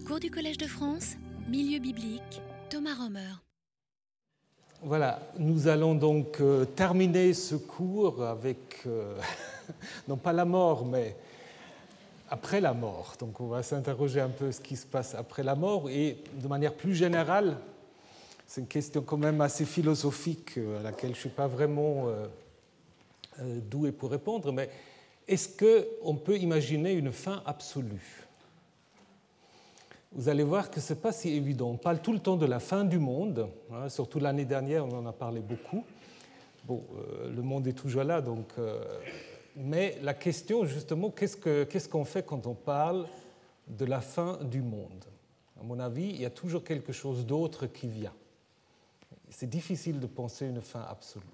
Cours du Collège de France, Milieu biblique, Thomas Romer. Voilà, nous allons donc euh, terminer ce cours avec, euh, non pas la mort, mais après la mort. Donc on va s'interroger un peu ce qui se passe après la mort et de manière plus générale, c'est une question quand même assez philosophique euh, à laquelle je ne suis pas vraiment doué pour répondre, mais est-ce qu'on peut imaginer une fin absolue? Vous allez voir que ce n'est pas si évident. On parle tout le temps de la fin du monde, hein, surtout l'année dernière, on en a parlé beaucoup. Bon, euh, le monde est toujours là, donc. Euh, mais la question, justement, qu'est-ce qu'on fait quand on parle de la fin du monde? À mon avis, il y a toujours quelque chose d'autre qui vient c'est difficile de penser une fin absolue.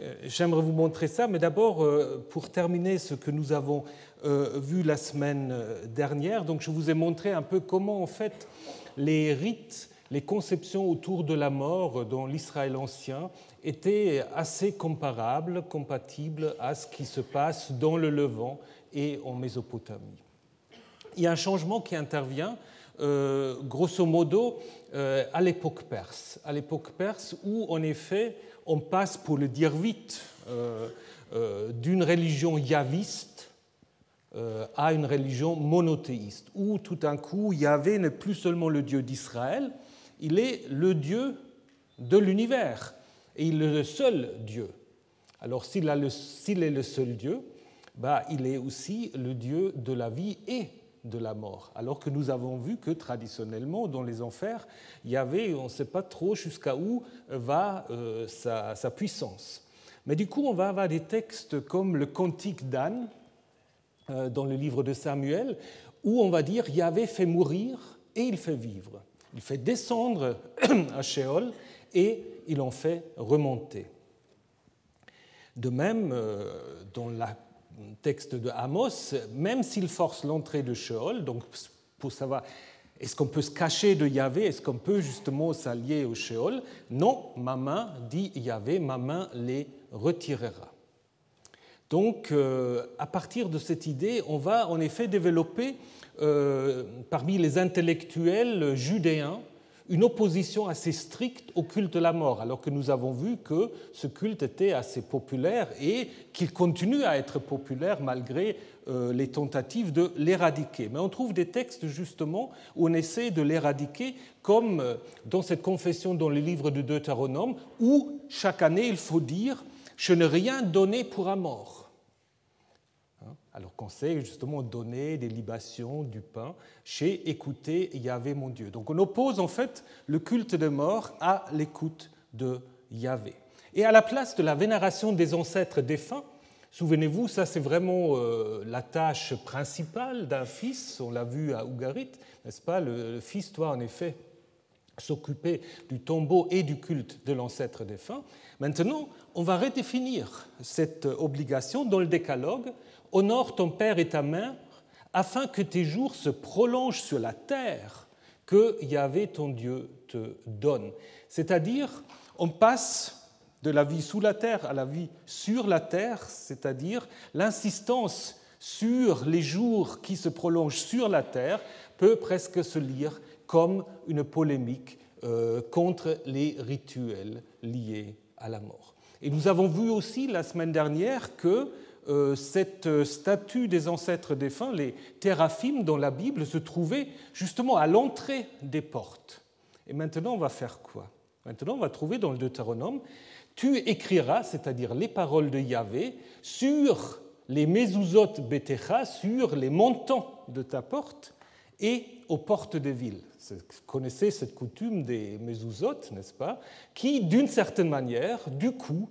Euh, j'aimerais vous montrer ça, mais d'abord, euh, pour terminer ce que nous avons euh, vu la semaine dernière, donc je vous ai montré un peu comment, en fait, les rites, les conceptions autour de la mort dans l'Israël ancien étaient assez comparables, compatibles à ce qui se passe dans le Levant et en Mésopotamie. Il y a un changement qui intervient grosso modo, à l'époque perse. À l'époque perse, où en effet, on passe, pour le dire vite, euh, d'une religion yaviste à une religion monothéiste, où tout d'un coup, Yahvé n'est plus seulement le Dieu d'Israël, il est le Dieu de l'univers, et il est le seul Dieu. Alors s'il est le seul Dieu, bah, il est aussi le Dieu de la vie et de la mort, alors que nous avons vu que traditionnellement, dans les enfers, il y avait, on ne sait pas trop jusqu'à où va euh, sa, puissance. Mais du coup, on va avoir des textes comme le Cantique d'Anne, euh, dans le livre de Samuel, où on va dire Yahvé fait mourir et il fait vivre. Il fait descendre à Sheol et il en fait remonter. De même, euh, dans la texte de Amos, même s'il force l'entrée de Sheol, donc pour savoir est-ce qu'on peut se cacher de Yahvé, est-ce qu'on peut justement s'allier au Sheol? Non, ma main, dit Yahvé, ma main les retirera. Donc, euh, à partir de cette idée, on va en effet développer euh, parmi les intellectuels judéens une opposition assez stricte au culte de la mort, alors que nous avons vu que ce culte était assez populaire et qu'il continue à être populaire malgré euh, les tentatives de l'éradiquer. Mais on trouve des textes justement où on essaie de l'éradiquer, comme euh, dans cette confession dans le livre de Deutéronome, où chaque année il faut dire Je n'ai rien donné pour un mort alors qu'on sait justement donner des libations, du pain, chez écouter Yahvé mon Dieu. Donc on oppose en fait le culte de mort à l'écoute de Yahvé. Et à la place de la vénération des ancêtres défunts, souvenez-vous, ça c'est vraiment euh, la tâche principale d'un fils, on l'a vu à Ougarit, n'est-ce pas? Le, fils doit en effet s'occuper du tombeau et du culte de l'ancêtre défunt. Maintenant, on va redéfinir cette obligation dans le décalogue Honore ton père et ta mère, afin que tes jours se prolongent sur la terre que Yahvé ton Dieu te donne. C'est-à-dire, on passe de la vie sous la terre à la vie sur la terre, c'est-à-dire l'insistance sur les jours qui se prolongent sur la terre peut presque se lire comme une polémique euh, contre les rituels liés à la mort. Et nous avons vu aussi la semaine dernière que cette statue des ancêtres défunts, les théraphim dans la Bible, se trouvait justement à l'entrée des portes. Et maintenant, on va faire quoi? Maintenant, on va trouver dans le Deutéronome Tu écriras, c'est-à-dire les paroles de Yahvé, sur les mezuzot betecha, sur les montants de ta porte et aux portes des villes. Vous connaissez cette coutume des mezuzot, n'est-ce pas? Qui, d'une certaine manière, du coup,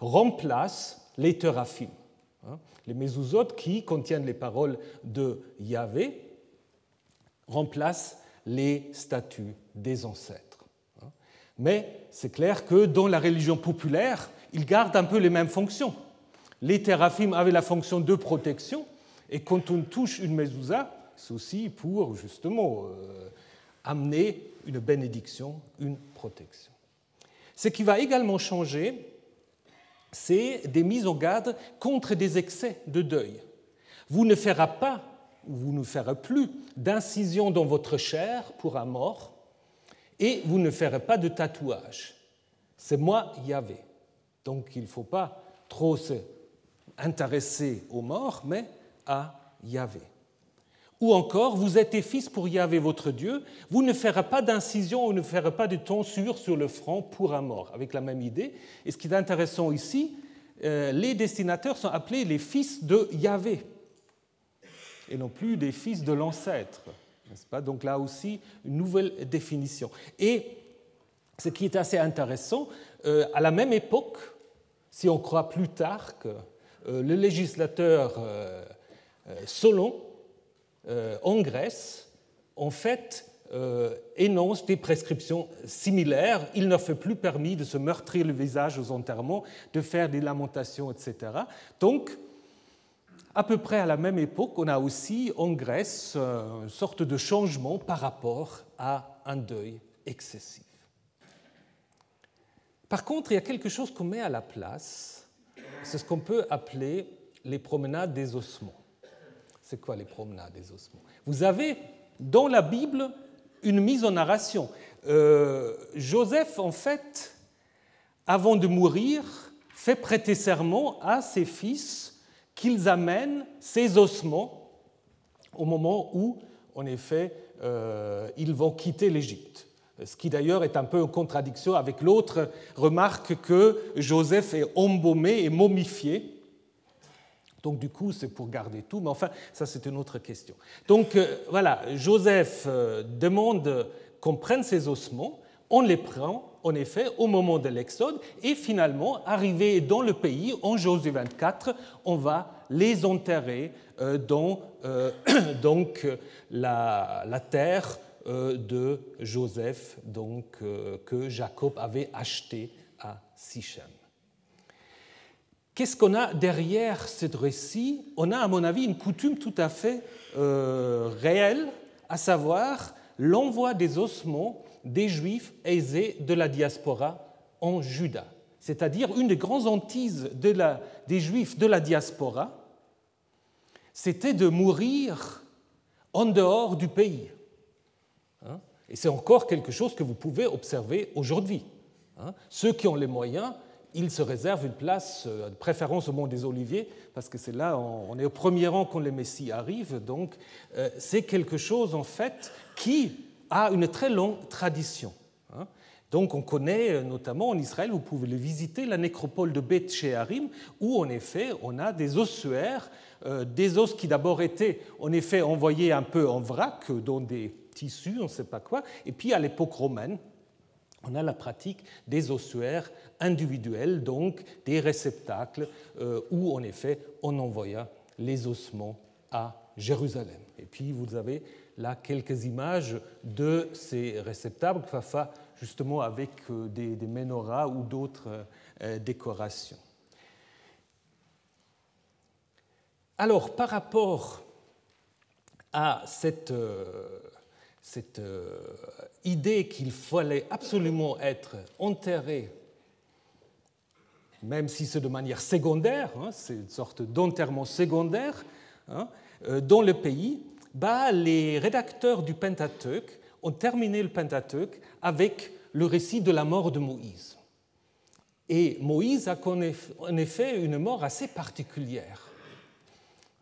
remplace les théraphim. Hein. Les mezuzot qui contiennent les paroles de Yahvé remplacent les statues des ancêtres. Hein. Mais c'est clair que dans la religion populaire, ils gardent un peu les mêmes fonctions. Les théraphim avaient la fonction de protection, et quand on touche une mezouza, c'est aussi pour justement euh, amener une bénédiction, une protection. Ce qui va également changer, c'est des mises en garde contre des excès de deuil. Vous ne ferez pas vous ne ferez plus d'incision dans votre chair pour un mort, et vous ne ferez pas de tatouage. C'est moi Yahvé. Donc il ne faut pas trop s'intéresser aux morts, mais à Yahvé. Ou encore, vous êtes fils pour Yahvé votre Dieu, vous ne ferez pas d'incision ou ne ferez pas de tonsure sur le front pour un mort, avec la même idée. Et ce qui est intéressant ici, euh, les destinataires sont appelés les fils de Yahvé, et non plus des fils de l'ancêtre. Pas? Donc là aussi, une nouvelle définition. Et ce qui est assez intéressant, euh, à la même époque, si on croit plus euh, le législateur Solon, en Grèce, en fait, énonce des prescriptions similaires. Il ne fait plus permis de se meurtrir le visage aux enterrements, de faire des lamentations, etc. Donc, à peu près à la même époque, on a aussi en Grèce euh, une sorte de changement par rapport à un deuil excessif. Par contre, il y a quelque chose qu'on met à la place, c'est ce qu'on peut appeler les promenades des ossements. C'est quoi les promenades des ossements? Vous avez dans la Bible une mise en narration. Euh, Joseph, en fait, avant de mourir, fait prêter serment à ses fils qu'ils amènent ces ossements au moment où, en effet, euh, ils vont quitter l'Égypte. Ce qui d'ailleurs est un peu en contradiction avec l'autre remarque que Joseph est embaumé et momifié. Donc du coup, c'est pour garder tout, mais enfin, ça c'est une autre question. Donc euh, voilà, Joseph euh, demande qu'on prenne ces ossements, on les prend en effet au moment de l'Exode, et finalement, arrivé dans le pays, en Josué 24, on va les enterrer euh, dans donc, la, terre euh, de Joseph donc, que Jacob avait acheté à Sichem. Qu'est-ce qu'on a derrière ce récit? On a, à mon avis, une coutume tout à fait réelle, à savoir l'envoi des ossements des Juifs aisés de la diaspora en Juda. C'est-à-dire une des grandes hantises des Juifs de la diaspora, c'était de mourir en dehors du pays. Hein. Et c'est encore quelque chose que vous pouvez observer aujourd'hui. Hein. Ceux qui ont les moyens, ils se réservent une place euh, de préférence au Mont des Oliviers, parce que c'est là, on est au premier rang quand les Messies arrivent. Donc, euh, c'est quelque chose, en fait, qui a une très longue tradition. Hein. Donc on connaît euh, notamment en Israël, vous pouvez le visiter, la nécropole de Beth Shearim, où en effet on a des ossuaires, des os qui d'abord étaient en effet envoyés un peu en vrac dans des tissus, on ne sait pas quoi, et puis à l'époque romaine, on a la pratique des ossuaires individuels, donc des réceptacles euh, où en effet on envoya les ossements à Jérusalem. Et puis vous avez là quelques images de ces réceptacles, justement avec euh, des, des menorahs ou d'autres euh, décorations. Alors, par rapport à cette, cette idée qu'il fallait absolument être enterré, même si c'est de manière secondaire, hein, c'est une sorte d'enterrement secondaire, hein, dans le pays, bah, les rédacteurs du Pentateuque ont terminé le Pentateuque avec le récit de la mort de Moïse. Et Moïse a en effet une mort assez particulière.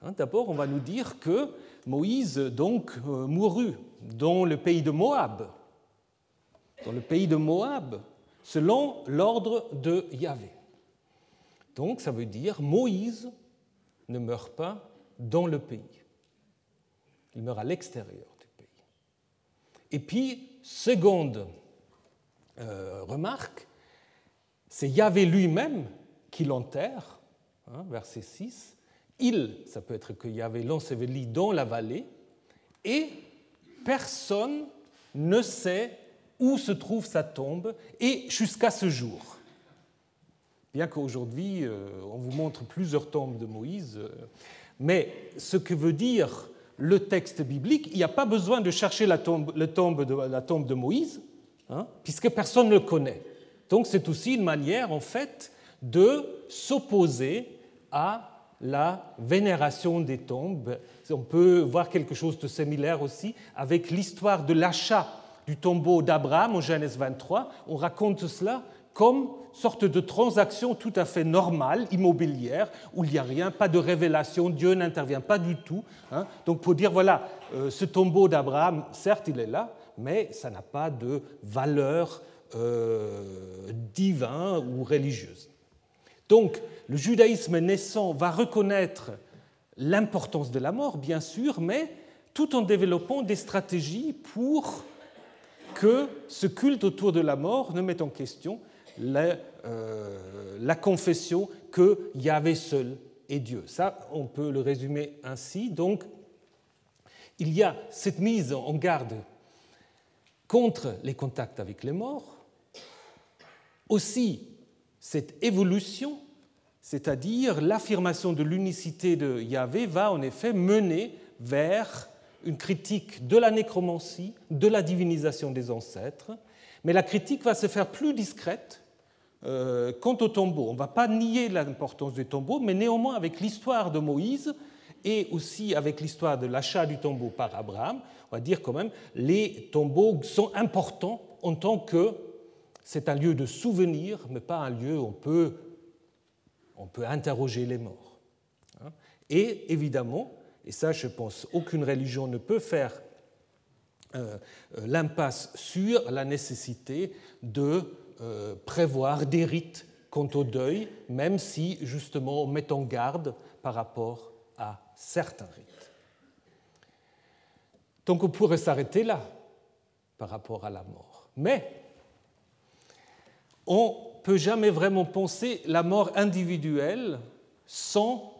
Hein, d'abord, on va nous dire que Moïse donc euh, mourut dans le pays de Moab, dans le pays de Moab, selon l'ordre de Yahvé. Donc ça veut dire Moïse ne meurt pas dans le pays il meurt à l'extérieur du pays. Et puis, seconde euh, remarque, c'est Yahvé lui-même qui l'enterre, hein, verset 6. Il, ça peut être que Yahvé l'ensevelit dans la vallée, et personne ne sait où se trouve sa tombe, et jusqu'à ce jour. Bien qu'aujourd'hui, euh, on vous montre plusieurs tombes de Moïse, euh, mais ce que veut dire le texte biblique, il n'y a pas besoin de chercher la tombe, de, la tombe de Moïse, hein, puisque personne ne le connaît. Donc c'est aussi une manière, en fait, de s'opposer à la vénération des tombes, On peut voir quelque chose de similaire aussi avec l'histoire de l'achat du tombeau d'Abraham en Genèse 23. On raconte cela comme sorte de transaction tout à fait normale, immobilière, où il n'y a rien, pas de révélation, Dieu n'intervient pas du tout. Hein. Donc pour dire, voilà, euh, ce tombeau d'Abraham, certes, il est là, mais ça n'a pas de valeur euh, divine ou religieuse. Donc le judaïsme naissant va reconnaître l'importance de la mort, bien sûr, mais tout en développant des stratégies pour que ce culte autour de la mort ne mette en question la, euh, la confession que Yahvé seul est Dieu. Ça, on peut le résumer ainsi. Donc, il y a cette mise en garde contre les contacts avec les morts, aussi cette évolution, c'est-à-dire l'affirmation de l'unicité de Yahvé, va en effet mener vers une critique de la nécromancie, de la divinisation des ancêtres, mais la critique va se faire plus discrète euh, quant au tombeau. On ne va pas nier l'importance du tombeau, mais néanmoins avec l'histoire de Moïse et aussi avec l'histoire de l'achat du tombeau par Abraham, on va dire quand même les tombeaux sont importants en tant que c'est un lieu de souvenir, mais pas un lieu où on peut, on peut interroger les morts. Hein. Et évidemment, et ça je pense aucune religion ne peut faire euh, euh, l'impasse sur la nécessité de euh, prévoir des rites quant au deuil, même si justement on met en garde par rapport à certains rites. Donc on pourrait s'arrêter là par rapport à la mort. Mais on ne peut jamais vraiment penser la mort individuelle sans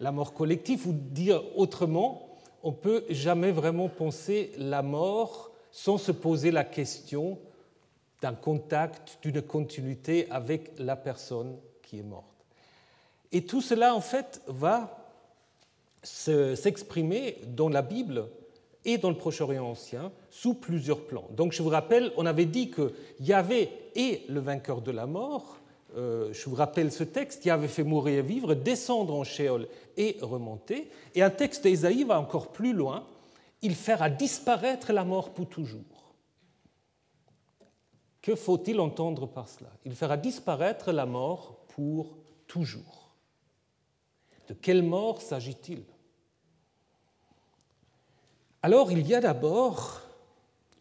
la mort collective, ou dire autrement, on ne peut jamais vraiment penser la mort sans se poser la question d'un contact, d'une continuité avec la personne qui est morte. Et tout cela, en fait, va s'exprimer dans la Bible et dans le Proche-Orient ancien sous plusieurs plans. Donc je vous rappelle, on avait dit que Yahvé est le vainqueur de la mort. Euh, je vous rappelle ce texte, Yahvé fait mourir et vivre, descendre en Sheol et remonter. Et un texte d'Ésaïe va encore plus loin, il fera disparaître la mort pour toujours. Que faut-il entendre par cela? Il fera disparaître la mort pour toujours. De quelle mort s'agit-il? Alors il y a d'abord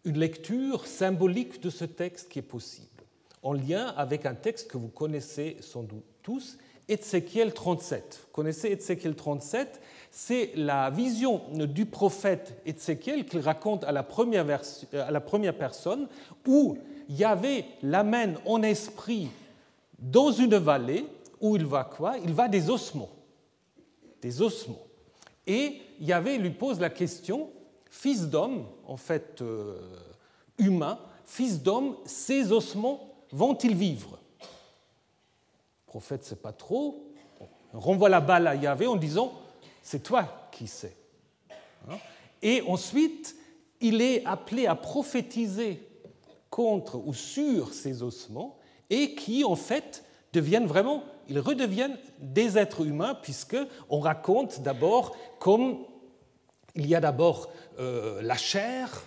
une lecture symbolique de ce texte qui est possible, en lien avec un texte que vous connaissez sans doute tous, Ézéchiel 37. Vous connaissez Ézéchiel 37 C'est la vision du prophète Ézéchiel qu'il raconte à la, première à la première personne, où Yahvé l'amène en esprit dans une vallée où il va quoi? Il va des ossements. Des ossements. Et Yahvé lui pose la question, fils d'homme, en fait euh, humain, fils d'homme, ces ossements vont-ils vivre? Le prophète ne sait pas trop. On renvoie la balle à Yahvé en disant, c'est toi qui sais. Hein? Et ensuite, il est appelé à prophétiser contre ou sur ces ossements et qui, en fait, deviennent vraiment, ils redeviennent des êtres humains, puisque on raconte d'abord comme il y a d'abord euh, la chair,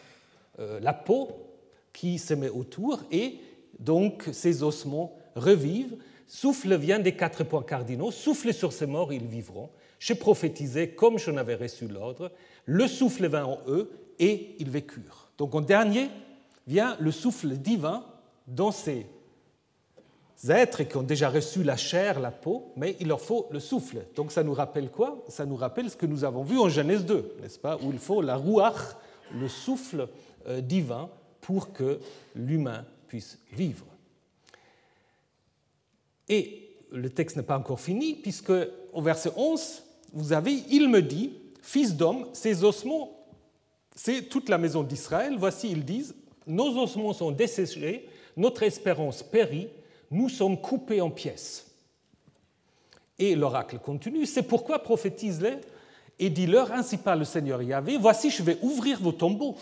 euh, la peau qui se met autour, et donc ces ossements revivent. Souffle vient des quatre points cardinaux. Souffle sur ces morts, ils vivront. Je prophétisais comme j'en avais reçu l'ordre. Le souffle vint en eux et ils vécurent. Donc en dernier, vient le souffle divin dans ces êtres qui ont déjà reçu la chair, la peau, mais il leur faut le souffle. Donc ça nous rappelle quoi? Ça nous rappelle ce que nous avons vu en Genèse 2, n'est-ce pas? Où il faut la rouach, le souffle euh, divin, pour que l'humain vivre. Et le texte n'est pas encore fini, puisque au verset 11, vous avez Il me dit, Fils d'homme, ces ossements, c'est toute la maison d'Israël. Voici, ils disent nos ossements sont desséchés, notre espérance périt, nous sommes coupés en pièces. Et l'oracle continue, c'est pourquoi prophétise-les et dis-leur, ainsi parle le Seigneur Yahvé, voici je vais ouvrir vos tombeaux,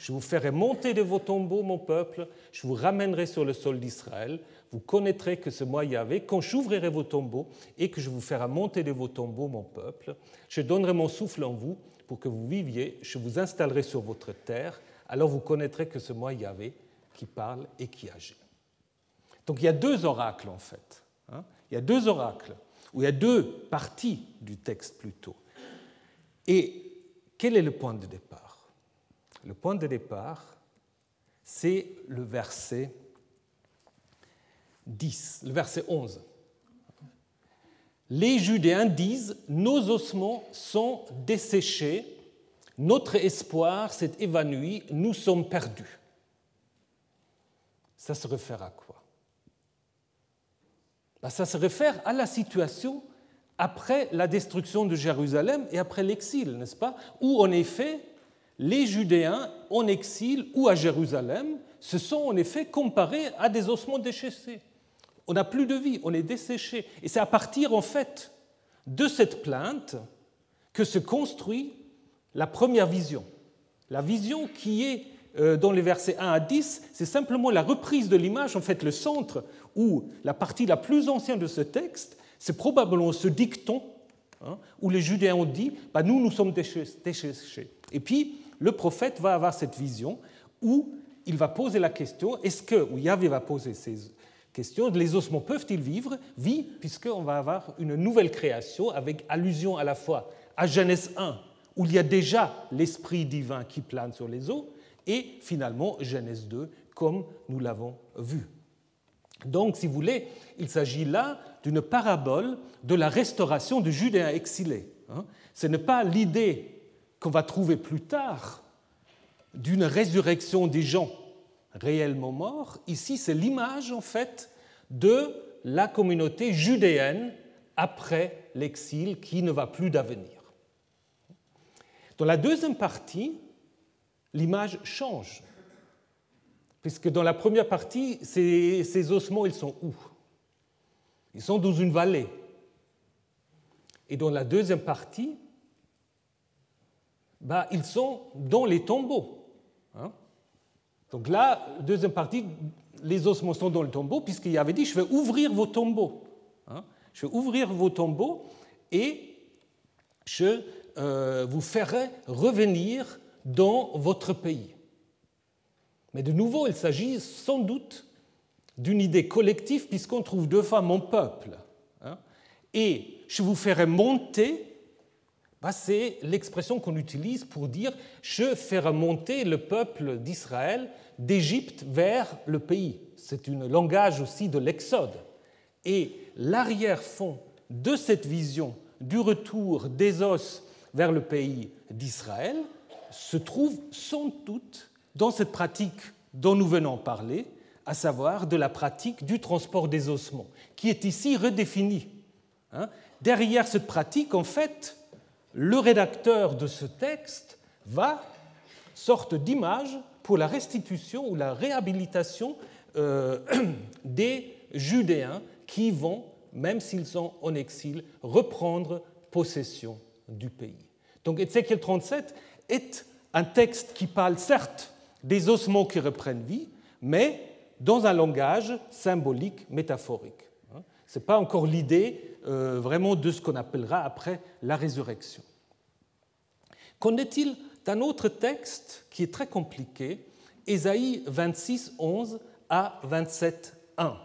Je vous ferai monter de vos tombeaux, mon peuple, je vous ramènerai sur le sol d'Israël, vous connaîtrez que c'est moi Yahvé, quand j'ouvrirai vos tombeaux et que je vous ferai monter de vos tombeaux, mon peuple, je donnerai mon souffle en vous pour que vous viviez, je vous installerai sur votre terre, alors vous connaîtrez que c'est moi Yahvé qui parle et qui agit. Donc il y a deux oracles en fait. Hein. il y a deux oracles, ou il y a deux parties du texte plutôt. Et quel est le point de départ? Le point de départ, c'est le verset 10, le verset 11. Les Judéens disent Nos ossements sont desséchés, notre espoir s'est évanoui, nous sommes perdus. Ça se réfère à quoi? Ben, Ça se réfère à la situation après la destruction de Jérusalem et après l'exil, n'est-ce pas? Où en effet, les Judéens en exil ou à Jérusalem se sont en effet comparés à des ossements déchaissés. On n'a plus de vie, on est desséché. Et c'est à partir en fait de cette plainte que se construit la première vision. La vision qui est euh, dans les versets 1 à 10, c'est simplement la reprise de l'image, en fait le centre ou la partie la plus ancienne de ce texte, c'est probablement ce dicton hein, où les Judéens ont dit bah, Nous, nous sommes déchets. Et puis, le prophète va avoir cette vision où il va poser la question est-ce que, ou Yahvé va poser ces questions les ossements peuvent-ils vivre Oui, puisqu'on va avoir une nouvelle création avec allusion à la fois à Genèse 1, où il y a déjà l'esprit divin qui plane sur les eaux, et finalement Genèse 2, comme nous l'avons vu. Donc, si vous voulez, il s'agit là d'une parabole de la restauration du Judéen exilé. Hein. Ce n'est pas l'idée qu'on va trouver plus tard d'une résurrection des gens réellement morts. Ici, c'est l'image, en fait, de la communauté judéenne après l'exil qui ne va plus d'avenir. Dans la deuxième partie, l'image change. Puisque dans la première partie, ces, ossements, ils sont où? Ils sont dans une vallée. Et dans la deuxième partie, bah, ils sont dans les tombeaux. Hein. Donc là, deuxième partie, les ossements sont dans le tombeau, puisqu'il avait dit, je vais ouvrir vos tombeaux. Hein. Je vais ouvrir vos tombeaux et je euh, vous ferai revenir dans votre pays. Mais de nouveau, il s'agit sans doute d'une idée collective, puisqu'on trouve deux fois mon peuple. Hein. Et je vous ferai monter, c'est l'expression qu'on utilise pour dire je ferai monter le peuple d'Israël d'Égypte vers le pays. C'est un langage aussi de l'Exode. Et l'arrière-fond de cette vision du retour des os vers le pays d'Israël se trouve sans doute dans cette pratique dont nous venons parler, à savoir de la pratique du transport des ossements, qui est ici redéfinie. Hein. Derrière cette pratique, en fait, le rédacteur de ce texte va, sorte d'image pour la restitution ou la réhabilitation euh, des Judéens qui vont, même s'ils sont en exil, reprendre possession du pays. Donc Ézéchiel 37 est un texte qui parle certes des ossements qui reprennent vie, mais dans un langage symbolique, métaphorique. Ce n'est pas encore l'idée euh, vraiment de ce qu'on appellera après la résurrection. Qu'en est-il d'un autre texte qui est très compliqué, Ésaïe 26, 11 à 27, 1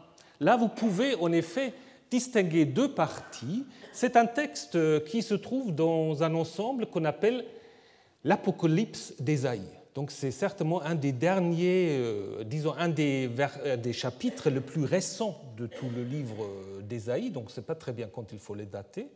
Là, vous pouvez en effet distinguer deux parties. C'est un texte qui se trouve dans un ensemble qu'on appelle l'Apocalypse d'Ésaïe. Donc c'est certainement un des derniers, euh, disons, un des, euh, des, chapitres le plus récents de tout le livre euh, d'Ésaïe, donc ce n'est pas très bien quand il faut les dater.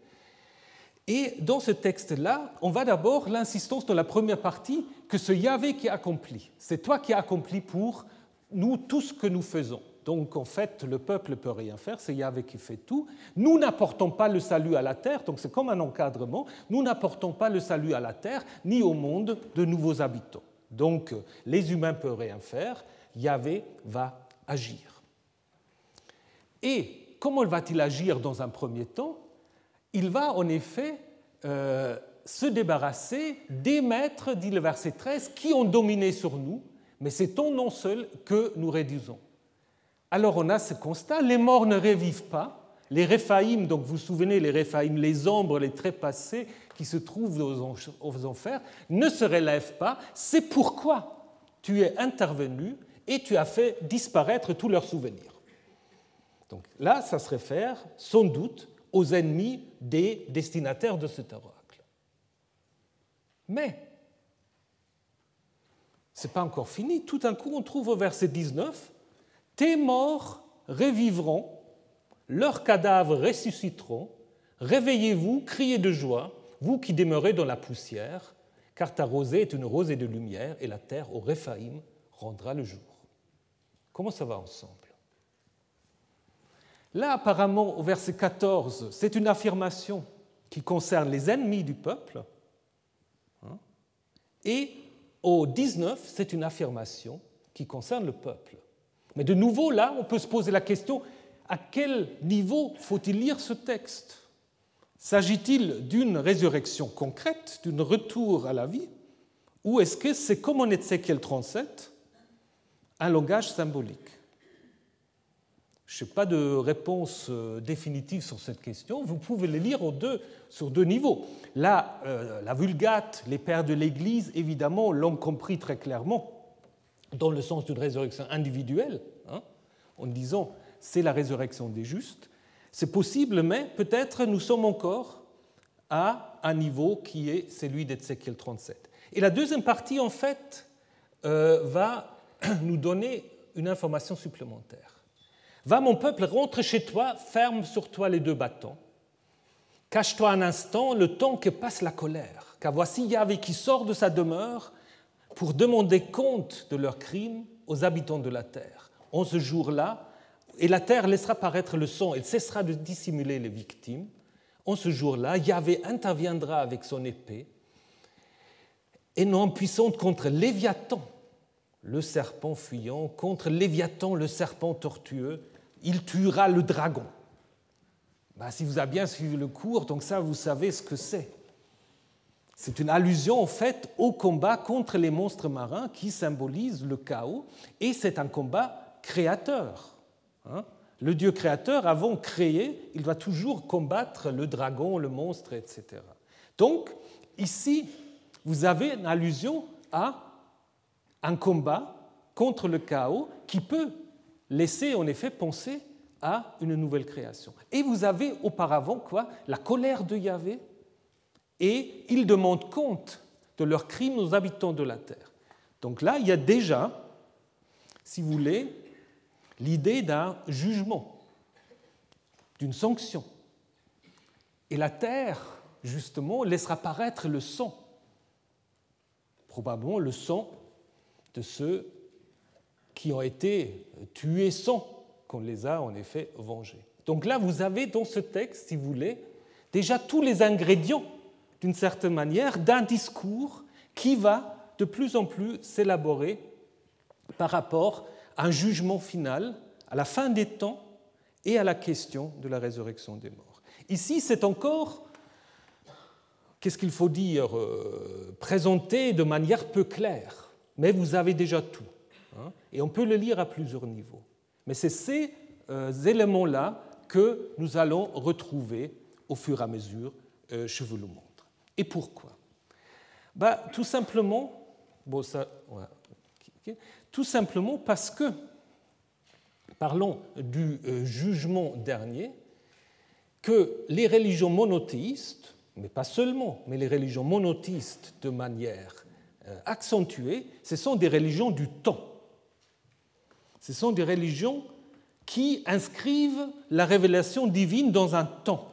Et dans ce texte-là, on va d'abord l'insistance dans la première partie que ce Yahvé qui accomplit. C'est toi qui as accompli pour nous tout ce que nous faisons. Donc en fait, le peuple ne peut rien faire, c'est Yahvé qui fait tout. Nous n'apportons pas le salut à la terre, donc c'est comme un encadrement, nous n'apportons pas le salut à la terre ni au monde de nouveaux habitants. Donc les humains ne peuvent rien faire, Yahvé va agir. Et comment va-t-il agir dans un premier temps? Il va en effet euh, se débarrasser des maîtres, dit le verset 13, qui ont dominé sur nous, mais c'est ton nom seul que nous réduisons. Alors on a ce constat, les morts ne revivent pas, les Réphaïm, donc vous vous souvenez, les Réphaïm, les ombres, les trépassés qui se trouvent aux enfers, ne se relèvent pas. C'est pourquoi tu es intervenu et tu as fait disparaître tous leurs souvenirs. Donc là, ça se réfère sans doute aux ennemis des destinataires de cet oracle. Mais ce n'est pas encore fini. Tout d'un coup, on trouve au verset 19 Tes morts revivront, leurs cadavres ressusciteront. Réveillez-vous, criez de joie, vous qui demeurez dans la poussière, car ta rosée est une rosée de lumière, et la terre au Réphaïm rendra le jour. Comment ça va ensemble? Là, apparemment, au verset 14, c'est une affirmation qui concerne les ennemis du peuple. Hein, et au 19, c'est une affirmation qui concerne le peuple. Mais de nouveau, là, on peut se poser la question, à quel niveau faut-il lire ce texte? S'agit-il d'une résurrection concrète, d'un retour à la vie Ou est-ce que c'est comme en Ézéchiel 37, un langage symbolique? Je n'ai pas de réponse euh, définitive sur cette question. Vous pouvez les lire sur deux niveaux. Là, euh, la Vulgate, les pères de l'Église, évidemment, l'ont compris très clairement dans le sens d'une résurrection individuelle, hein, en disant c'est la résurrection des justes. C'est possible, mais peut-être nous sommes encore à un niveau qui est celui d'Ézéchiel 37. Et la deuxième partie, en fait, euh, va nous donner une information supplémentaire. Va mon peuple, rentre chez toi, ferme sur toi les deux bâtons. Cache-toi un instant, le temps que passe la colère, car voici Yahvé qui sort de sa demeure pour demander compte de leurs crimes aux habitants de la terre. En ce jour-là, et la terre laissera paraître le sang, elle cessera de dissimuler les victimes. En ce jour-là, Yahvé interviendra avec son épée, non puissante contre Léviathan, le serpent fuyant, contre Léviathan, le serpent tortueux, il tuera le dragon. Ben, si vous avez bien suivi le cours, donc ça, vous savez ce que c'est. C'est une allusion en fait au combat contre les monstres marins qui symbolise le chaos, et c'est un combat créateur. Hein. le Dieu créateur, avant créé, il va toujours combattre le dragon, le monstre, etc. Donc, ici, vous avez une allusion à un combat contre le chaos qui peut laisser en effet penser à une nouvelle création. Et vous avez auparavant quoi La colère de Yahvé, et ils demandent compte de leurs crimes aux habitants de la terre. Donc là, il y a déjà, si vous voulez, l'idée d'un jugement, d'une sanction. Et la terre, justement, laissera paraître le sang, probablement le sang de ceux qui ont été tués sans qu'on les a en effet vengés. Donc là, vous avez dans ce texte, si vous voulez, déjà tous les ingrédients, d'une certaine manière, d'un discours qui va de plus en plus s'élaborer par rapport un jugement final, à la fin des temps et à la question de la résurrection des morts. Ici, c'est encore, qu'est-ce qu'il faut dire, euh, présenté de manière peu claire mais vous avez déjà tout. Hein, et on peut le lire à plusieurs niveaux. Mais c'est ces euh, éléments-là que nous allons retrouver au fur et à mesure, euh, je vous le montre. Et pourquoi? Bah, Tout simplement, bon, ça, tout simplement parce que, parlons du euh, jugement dernier, que les religions monothéistes, mais pas seulement, mais les religions monothéistes de manière euh, accentuées, ce sont des religions du temps. Ce sont des religions qui inscrivent la révélation divine dans un temps.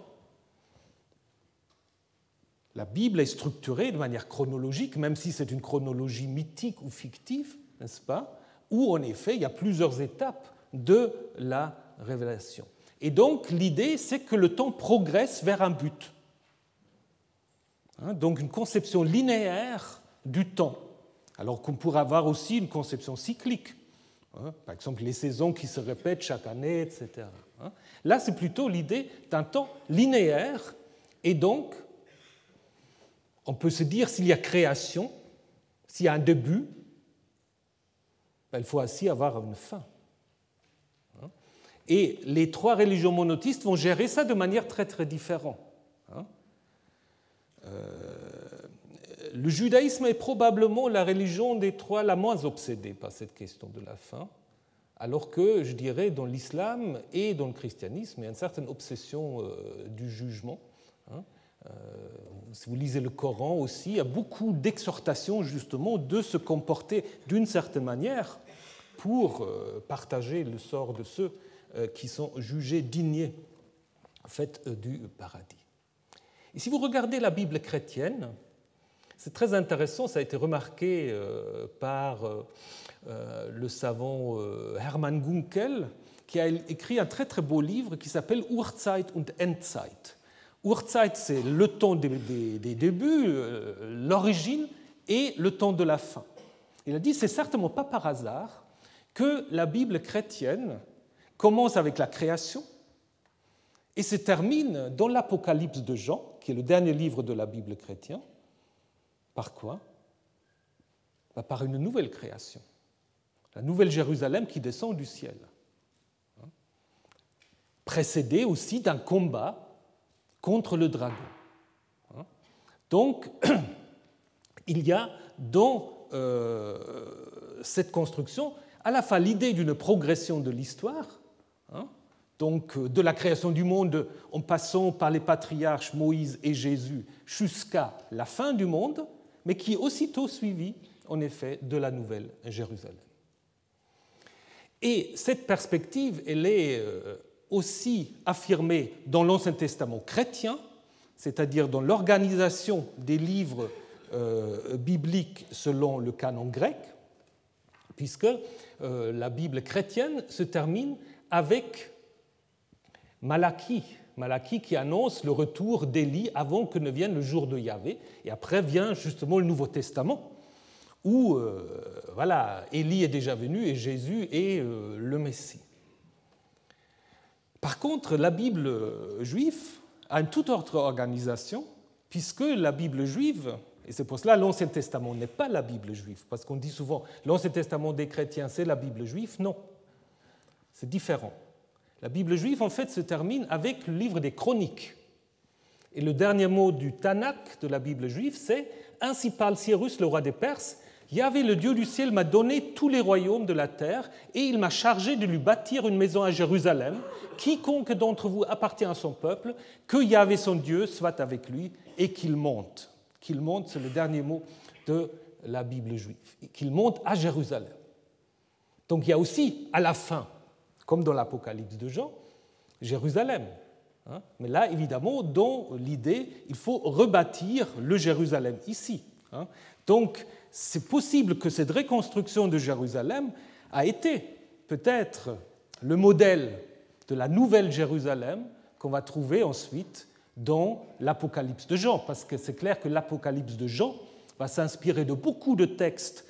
La Bible est structurée de manière chronologique, même si c'est une chronologie mythique ou fictive, n'est-ce pas? Où en effet il y a plusieurs étapes de la révélation. Et donc l'idée, c'est que le temps progresse vers un but. Hein, donc une conception linéaire du temps, alors qu'on pourrait avoir aussi une conception cyclique. Hein, par exemple, les saisons qui se répètent chaque année, etc. Hein. Là, c'est plutôt l'idée d'un temps linéaire, et donc, On peut se dire s'il y a création, s'il y a un début, il faut aussi avoir une fin. Hein. Et les trois religions monothéistes vont gérer ça de manière très très différente. Hein. Euh, le judaïsme est probablement la religion des trois la moins obsédée par cette question de la fin, alors que je dirais dans l'islam et dans le christianisme, il y a une certaine obsession euh, du jugement. Hein. Euh, si vous lisez le Coran aussi, il y a beaucoup d'exhortations justement de se comporter d'une certaine manière pour euh, partager le sort de ceux qui sont jugés dignes en fait, du paradis. Et si vous regardez la Bible chrétienne, c'est très intéressant, ça a été remarqué euh, par euh, euh, le savant Hermann Gunkel, qui a écrit un très très beau livre qui s'appelle Urzeit und Endzeit. Urzeit, c'est le temps des, des débuts, l'origine, et le temps de la fin. Il a dit c'est certainement pas par hasard que la Bible chrétienne commence avec la création et se termine dans l'Apocalypse de Jean, qui est le dernier livre de la Bible chrétienne, par quoi? Bah, Par une nouvelle création, la nouvelle Jérusalem qui descend du ciel, précédée aussi d'un combat contre le dragon. Donc, il y a dans euh, cette construction à la fois l'idée d'une progression de l'histoire, hein, donc de la création du monde en passant par les patriarches Moïse et Jésus jusqu'à la fin du monde, mais qui est aussitôt suivi, en effet, de la Nouvelle Jérusalem. Et cette perspective, elle est euh, aussi affirmée dans l'Ancien Testament chrétien, c'est-à-dire dans l'organisation des livres euh, bibliques selon le canon grec, puisque euh, la Bible chrétienne se termine avec Malachie, Malachie qui annonce le retour d'Élie avant que ne vienne le jour de Yahvé. Et après vient justement le Nouveau Testament, où euh, voilà, Élie est déjà venu et Jésus est euh, le Messie. Par contre, la Bible juive a une toute autre organisation, puisque la Bible juive, et c'est pour cela l'Ancien Testament n'est pas la Bible juive, parce qu'on dit souvent l'Ancien Testament des chrétiens, c'est la Bible juive. Non, c'est différent. La Bible juive, en fait, se termine avec le livre des Chroniques. Et le dernier mot du Tanakh de la Bible juive, c'est Ainsi parle Cyrus, le roi des Perses Yahvé, le Dieu du ciel, m'a donné tous les royaumes de la terre, et il m'a chargé de lui bâtir une maison à Jérusalem. Quiconque d'entre vous appartient à son peuple, que Yahvé son Dieu soit avec lui, et qu'il monte. Qu'il monte, c'est le dernier mot de la Bible juive. Qu'il monte à Jérusalem. Donc il y a aussi, à la fin, comme dans l'Apocalypse de Jean, Jérusalem. Hein. Mais là, évidemment, dans l'idée, il faut rebâtir le Jérusalem ici. Hein. Donc, c'est possible que cette reconstruction de Jérusalem a été peut-être le modèle de la nouvelle Jérusalem qu'on va trouver ensuite dans l'Apocalypse de Jean, parce que c'est clair que l'Apocalypse de Jean va s'inspirer de beaucoup de textes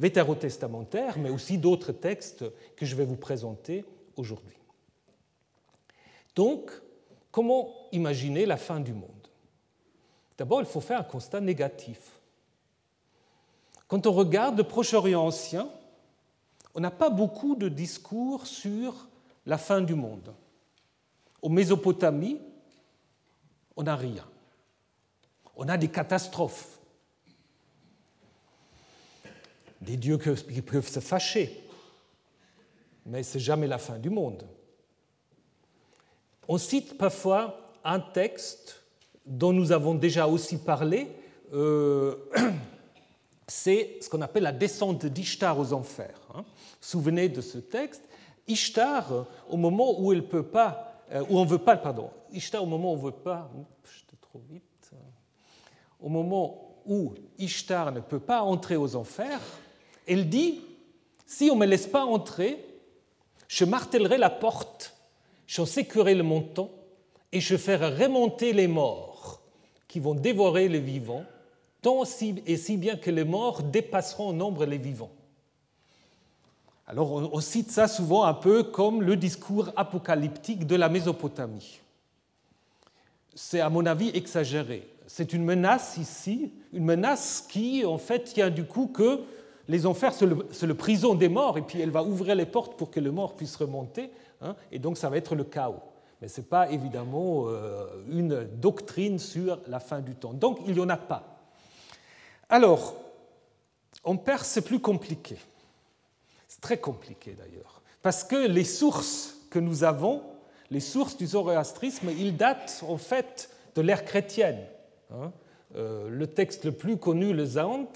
vétérotestamentaires, mais aussi d'autres textes que je vais vous présenter aujourd'hui. Donc, comment imaginer la fin du monde? D'abord, il faut faire un constat négatif. Quand on regarde le Proche-Orient ancien, on n'a pas beaucoup de discours sur la fin du monde. Au Mésopotamie, on n'a rien. On a des catastrophes des dieux qui peuvent se fâcher, mais ce n'est jamais la fin du monde. On cite parfois un texte dont nous avons déjà aussi parlé, euh, c'est ce qu'on appelle la descente d'Ishtar aux enfers. Hein. Souvenez de ce texte. Ishtar, au moment où elle peut euh, veut pas, pardon, Ishtar au moment où on veut pas, trop vite, au moment où Ishtar ne peut pas entrer aux enfers, elle dit, si on ne me laisse pas entrer, je martellerai la porte, j'en sécurerai le montant, et je ferai remonter les morts qui vont dévorer les vivants, tant et si bien que les morts dépasseront en nombre les vivants. Alors on cite ça souvent un peu comme le discours apocalyptique de la Mésopotamie. C'est à mon avis exagéré c'est une menace ici, une menace qui en fait tient du coup que les enfers, c'est le, prison des morts, et puis elle va ouvrir les portes pour que le mort puisse remonter, hein, et donc ça va être le chaos. Mais ce n'est pas évidemment euh, une doctrine sur la fin du temps. Donc il n'y en a pas. Alors, en Perse, c'est plus compliqué. C'est très compliqué d'ailleurs. Parce que les sources que nous avons, les sources du zoroastrisme, ils datent en fait de l'ère chrétienne. Hein. Euh, le texte le plus connu, le Zant,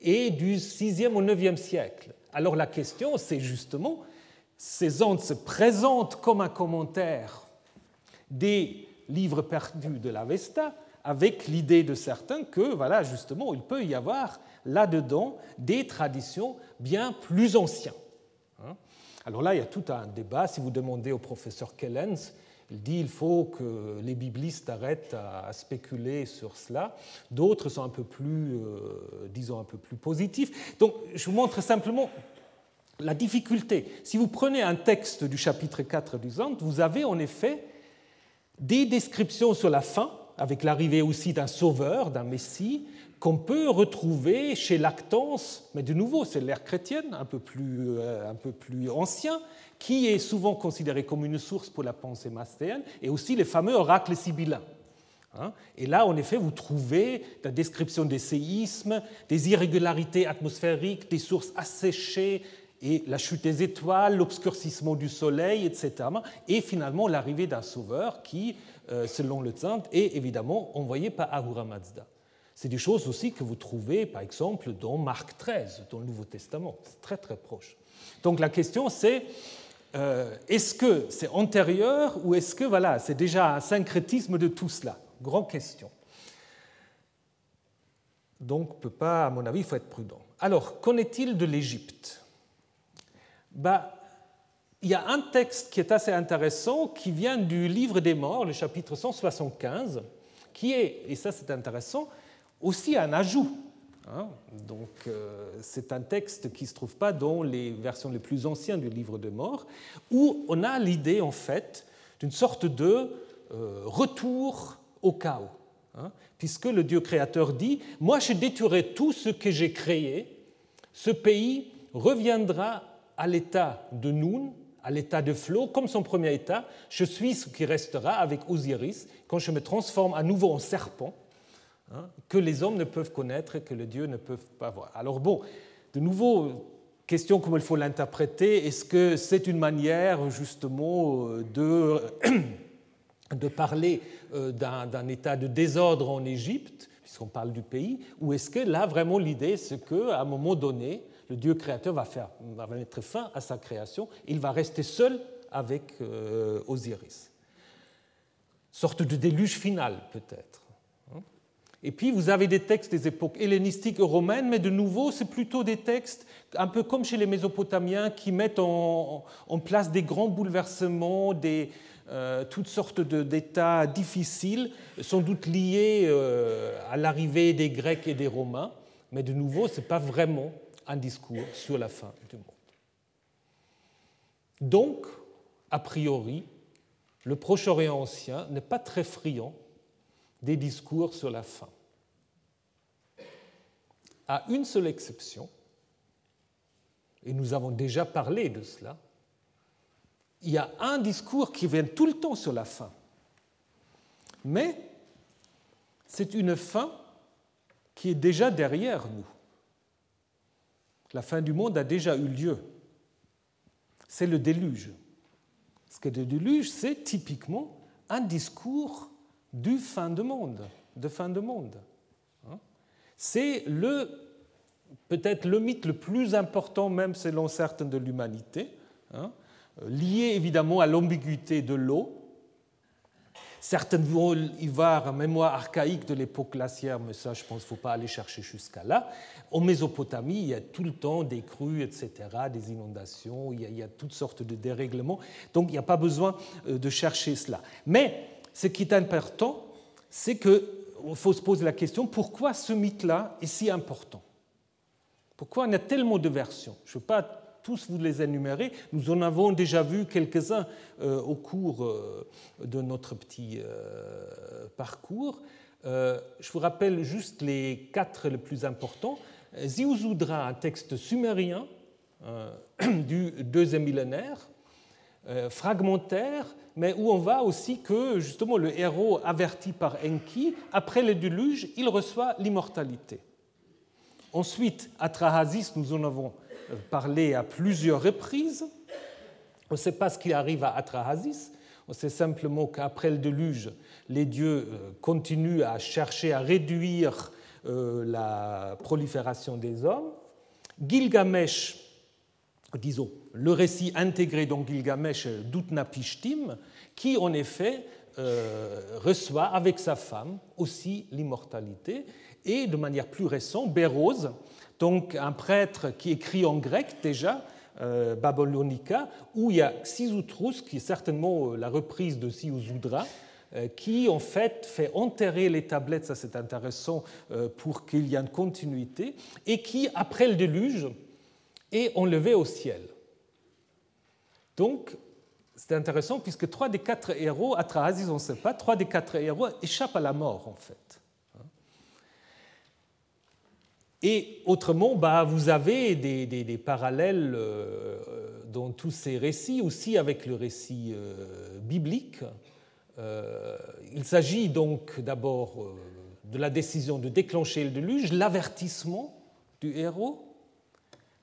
est du 6e au 9e siècle. Alors la question, c'est justement, ces Zant se présentent comme un commentaire des livres perdus de l'Avesta, avec l'idée de certains que, voilà, justement, il peut y avoir là-dedans des traditions bien plus anciennes. Alors là, il y a tout un débat. Si vous demandez au professeur Kellens, il dit qu'il faut que les biblistes arrêtent à spéculer sur cela. D'autres sont un peu plus, euh, disons, un peu plus positifs. Donc, je vous montre simplement la difficulté. Si vous prenez un texte du chapitre 4 du Zant, vous avez en effet des descriptions sur la fin, avec l'arrivée aussi d'un sauveur, d'un Messie, qu'on peut retrouver chez Lactance, mais de nouveau, c'est l'ère chrétienne, un peu, plus, euh, un peu plus ancien, qui est souvent considéré comme une source pour la pensée mastéenne, et aussi les fameux oracles sibyllins. Hein. Et là, en effet, vous trouvez la description des séismes, des irrégularités atmosphériques, des sources asséchées, et la chute des étoiles, l'obscurcissement du soleil, etc. Et finalement, l'arrivée d'un sauveur qui, euh, selon le Tzant, est évidemment envoyé par Ahura Mazda. C'est des choses aussi que vous trouvez, par exemple, dans Marc 13, dans le Nouveau Testament. C'est très très proche. Donc la question c'est, euh, est-ce que c'est antérieur ou est-ce que voilà, c'est déjà un syncrétisme de tout cela? Grande question. Donc, peut pas, à mon avis, il faut être prudent. Alors, qu'en est-il de l'Égypte? Bah, Il y a un texte qui est assez intéressant qui vient du livre des morts, le chapitre 175, qui est, et ça c'est intéressant, aussi un ajout. Hein. Donc euh, c'est un texte qui ne se trouve pas dans les versions les plus anciennes du livre de mort, où on a l'idée en fait d'une sorte de euh, retour au chaos. Hein. puisque le Dieu créateur dit, moi je détruirai tout ce que j'ai créé, ce pays reviendra à l'état de Noun, à l'état de flot, comme son premier état, je suis ce qui restera avec Osiris, quand je me transforme à nouveau en serpent, Hein, que les hommes ne peuvent connaître et que les dieux ne peuvent pas voir. Alors bon, de nouveau, question comment il faut l'interpréter. Est-ce que c'est une manière justement euh, de, de parler euh, d'un état de désordre en Égypte, puisqu'on parle du pays, ou est-ce que là vraiment l'idée c'est qu'à un moment donné, le Dieu créateur va, faire, va mettre fin à sa création, il va rester seul avec euh, Osiris. Sorte de déluge final peut-être. Et puis vous avez des textes des époques hellénistiques et romaines, mais de nouveau, c'est plutôt des textes un peu comme chez les Mésopotamiens qui mettent en, place des grands bouleversements, des, euh, toutes sortes d'états difficiles, sans doute liés euh, à l'arrivée des Grecs et des Romains, mais de nouveau, ce n'est pas vraiment un discours sur la fin du monde. Donc, a priori, le Proche-Orient ancien n'est pas très friand des discours sur la fin. À une seule exception, et nous avons déjà parlé de cela, il y a un discours qui vient tout le temps sur la fin. Mais c'est une fin qui est déjà derrière nous. La fin du monde a déjà eu lieu. C'est le déluge. Ce que le déluge, c'est typiquement un discours du fin de monde, de fin de monde. Hein. C'est le peut-être le mythe le plus important, même selon certains de l'humanité, hein, lié évidemment à l'ambiguïté de l'eau. Certains vont y voir mémoire archaïque de l'époque glaciaire, mais ça, je pense qu'il ne faut pas aller chercher jusqu'à là. En Mésopotamie, il y a tout le temps des crues, etc., des inondations, il y a, il y a toutes sortes de dérèglements, donc il n'y a pas besoin euh, de chercher cela. Mais ce qui est important, c'est qu'il faut se poser la question pourquoi ce mythe-là est si important? Pourquoi on a tellement de versions? Je ne veux pas tous vous les énumérer, nous en avons déjà vu quelques-uns euh, au cours euh, de notre petit euh, parcours. je vous rappelle juste les quatre les plus importants. Ziuzudra, un texte sumérien du deuxième millénaire, fragmentaire, mais où on voit aussi que justement le héros averti par Enki, après le déluge, il reçoit l'immortalité. Ensuite, Atrahasis, nous en avons parlé à plusieurs reprises. On ne sait pas ce qui arrive à Atrahasis. On sait simplement qu'après le déluge, les dieux euh, continuent à chercher à réduire euh, la prolifération des hommes. Gilgamesh, disons, le récit intégré dans Gilgamesh d'Utnapishtim, qui en effet euh, reçoit avec sa femme aussi l'immortalité, et de manière plus récente, Bérose, donc un prêtre qui écrit en grec déjà, euh, Babylonica, où il y a Xisutrus, qui est certainement euh, la reprise de Siusudra, qui en fait fait enterrer les tablettes, ça c'est intéressant pour qu'il y ait une continuité, et qui, après le déluge, est enlevé au ciel. Donc, c'est intéressant puisque trois des quatre héros, Atrahasis on ne sait pas, trois des quatre héros échappent à la mort en fait. Et autrement, bah, vous avez des, parallèles euh, dans tous ces récits, aussi avec le récit euh, biblique. Euh, il s'agit donc d'abord de la décision de déclencher le déluge, l'avertissement du héros,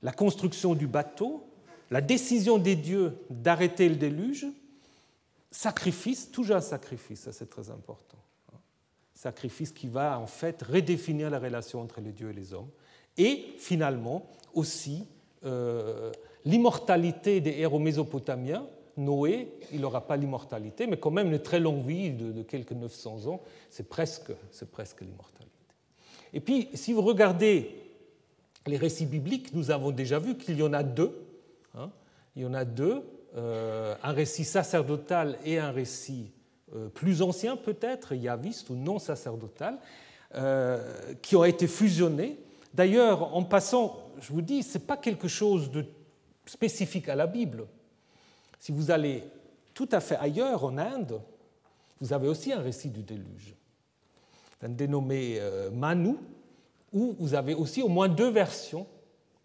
la construction du bateau, la décision des dieux d'arrêter le déluge, sacrifice, toujours un sacrifice, ça c'est très important sacrifice qui va en fait redéfinir la relation entre les dieux et les hommes, et finalement aussi euh, l'immortalité des héros mésopotamiens. Noé, il n'aura pas l'immortalité, mais quand même une très longue vie de, quelques 900 ans, c'est presque, c'est presque l'immortalité. Et puis, si vous regardez les récits bibliques, nous avons déjà vu qu'il y en a deux. Hein. il y en a deux, euh, un récit sacerdotal et un récit euh, plus anciens peut-être, yaviste ou non sacerdotal, euh, qui ont été fusionnés. D'ailleurs, en passant, je vous dis, ce n'est pas quelque chose de spécifique à la Bible. Si vous allez tout à fait ailleurs, en Inde, vous avez aussi un récit du déluge, un dénommé Manu, où vous avez aussi au moins deux versions.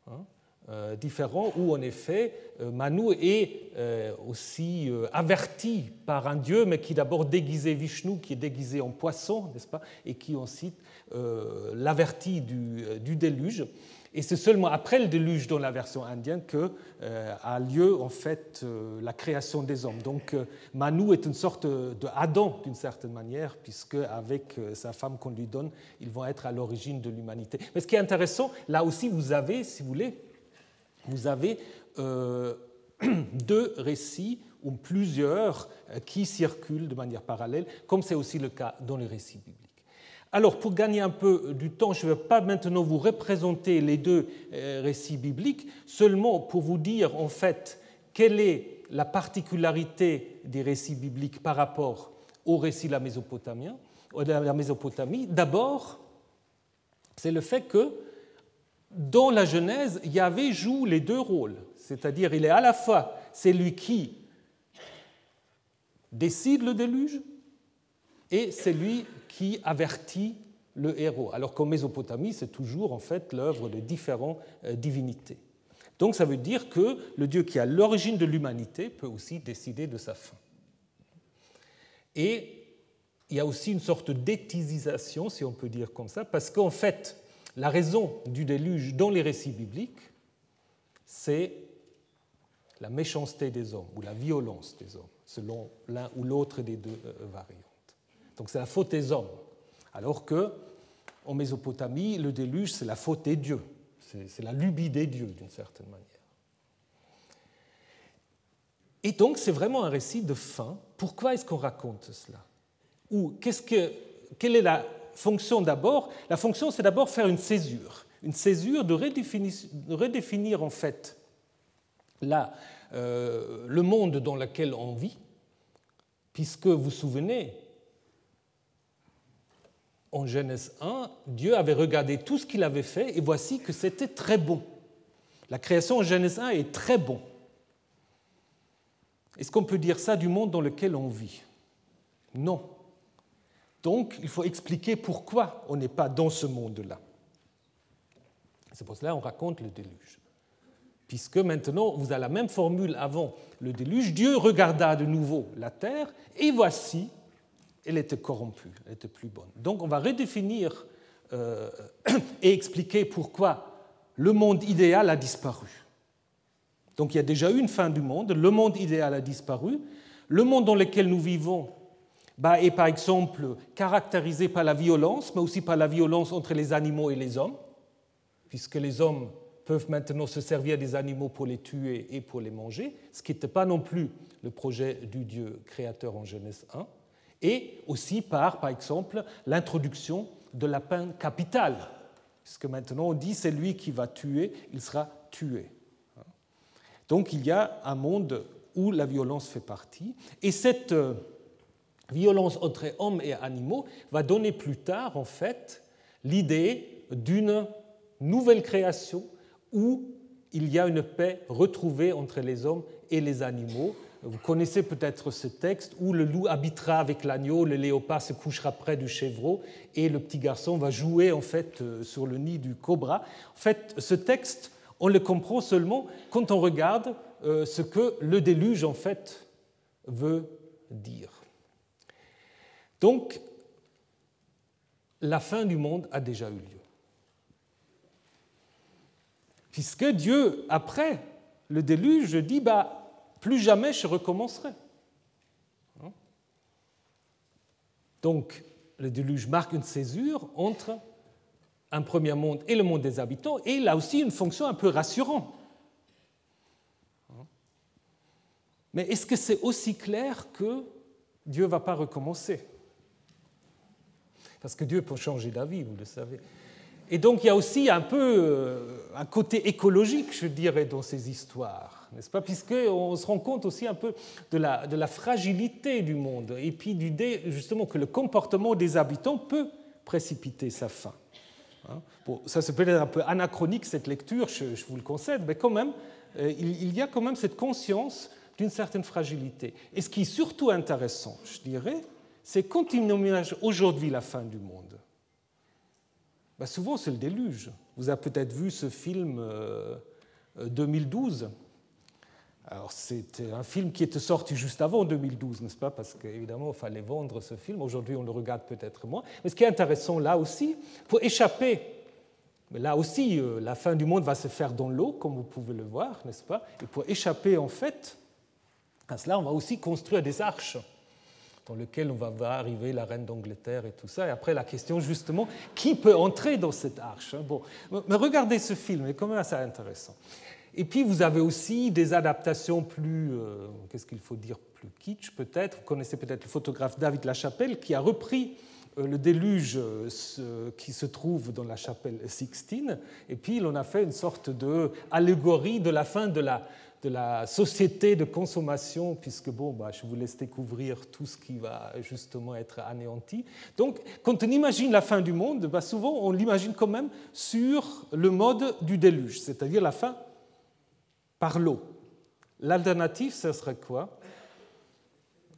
Hein, euh, différents où en effet euh, Manu est euh, aussi averti par un dieu, mais qui d'abord déguisé Vishnu, qui est déguisé en poisson, n'est-ce pas, et qui ensuite l'avertit du, déluge. Et c'est seulement après le déluge dans la version indienne que a lieu en fait la création des hommes. Donc Manu est une sorte de Adam d'une certaine manière, puisque avec sa femme qu'on lui donne, ils vont être à l'origine de l'humanité. Mais ce qui est intéressant, là aussi vous avez, si vous voulez, vous avez euh, deux récits ou plusieurs euh, qui circulent de manière parallèle, comme c'est aussi le cas dans les récits bibliques. Alors, pour gagner un peu du temps, je ne vais pas maintenant vous représenter les deux euh, récits bibliques, seulement pour vous dire en fait quelle est la particularité des récits bibliques par rapport au récit de la Mésopotamie. D'abord, c'est le fait que dans la Genèse, Yahvé joue les deux rôles, c'est-à-dire il est à la fois celui qui décide le déluge et celui qui avertit le héros, alors qu'en Mésopotamie, c'est toujours en fait l'œuvre de différentes euh, divinités. Donc ça veut dire que le Dieu qui à l'origine de l'humanité peut aussi décider de sa fin. Et il y a aussi une sorte d'éthisisation, si on peut dire comme ça, parce qu'en fait, la raison du déluge dans les récits bibliques, c'est la méchanceté des hommes ou la violence des hommes, selon l'un ou l'autre des deux euh, variantes. Donc c'est la faute des hommes. Alors que en Mésopotamie, le déluge, c'est la faute des dieux, c'est la lubie des dieux d'une certaine manière. Et donc c'est vraiment un récit de fin. Pourquoi est-ce qu'on raconte cela? Ou qu'est-ce que, quelle est la fonction d'abord, la fonction c'est d'abord faire une césure, une césure de redéfinir, en fait euh, le monde dans lequel on vit, puisque vous vous souvenez, en Genèse 1, Dieu avait regardé tout ce qu'il avait fait et voici que c'était très bon. La création en Genèse 1 est très bon. Est-ce qu'on peut dire ça du monde dans lequel on vit? Non. Donc il faut expliquer pourquoi on n'est pas dans ce monde-là. C'est pour cela qu'on raconte le déluge. Puisque maintenant, vous avez la même formule avant le déluge. Dieu regarda de nouveau la terre et voici, elle était corrompue, elle était plus bonne. Donc on va redéfinir euh, et expliquer pourquoi le monde idéal a disparu. Donc il y a déjà eu une fin du monde, le monde idéal a disparu, le monde dans lequel nous vivons bah, est par exemple caractérisé par la violence, mais aussi par la violence entre les animaux et les hommes, puisque les hommes peuvent maintenant se servir des animaux pour les tuer et pour les manger, ce qui n'était pas non plus le projet du Dieu créateur en Genèse 1, et aussi par, par exemple, l'introduction de la peine capitale, puisque maintenant on dit c'est lui qui va tuer, il sera tué. Donc il y a un monde où la violence fait partie, et cette euh, violence entre hommes et animaux va donner plus tard, en fait, l'idée d'une nouvelle création où il y a une paix retrouvée entre les hommes et les animaux. Vous connaissez peut-être ce texte où le loup habitera avec l'agneau, le léopard se couchera près du chevreau et le petit garçon va jouer en fait euh, sur le nid du cobra. En fait, ce texte, on le comprend seulement quand on regarde euh, ce que le déluge en fait veut dire. Donc, la fin du monde a déjà eu lieu. Puisque Dieu, après le déluge, dit bah, plus jamais je recommencerai. Hein? Donc, le déluge marque une césure entre un premier monde et le monde des habitants, et il a aussi une fonction un peu rassurante. Hein? Mais est-ce que c'est aussi clair que Dieu ne va pas recommencer? Parce que Dieu peut changer d'avis, vous le savez. Et donc il y a aussi un peu euh, un côté écologique, je dirais, dans ces histoires, n'est-ce pas Puisqu'on se rend compte aussi un peu de la, fragilité du monde et puis d'idée justement que le comportement des habitants peut précipiter sa fin. Hein? Bon, ça c'est peut-être un peu anachronique cette lecture, je, vous le concède, mais quand même, euh, il y a quand même cette conscience d'une certaine fragilité. Et ce qui est surtout intéressant, je dirais, c'est quand il imagine aujourd'hui la fin du monde. Bah, souvent, c'est le déluge. Vous avez peut-être vu ce film 2012. Alors, c'était un film qui était sorti juste avant 2012, n'est-ce pas? Parce qu'évidemment, il fallait vendre ce film. Aujourd'hui, on le regarde peut-être moins. Mais ce qui est intéressant là aussi, pour échapper, là aussi, euh, la fin du monde va se faire dans l'eau, comme vous pouvez le voir, n'est-ce pas? Et pour échapper, en fait, à cela, on va aussi construire des arches dans lequel on va arriver la reine d'Angleterre et tout ça. Et après, la question justement, qui peut entrer dans cette arche hein? Bon, mais regardez ce film, c'est quand même assez intéressant. Et puis, vous avez aussi des adaptations plus, euh, qu'est-ce qu'il faut dire, plus kitsch peut-être. Vous connaissez peut-être le photographe David Lachapelle qui a repris euh, le déluge euh, qui se trouve dans la chapelle Sixtine, et puis il en a fait une sorte d'allégorie de la fin de la, de la société de consommation, puisque bon, bah, je vous laisse découvrir tout ce qui va justement être anéanti. Donc, quand on imagine la fin du monde, bah, souvent on l'imagine quand même sur le mode du déluge, c'est-à-dire la fin par l'eau. L'alternative, ce serait quoi?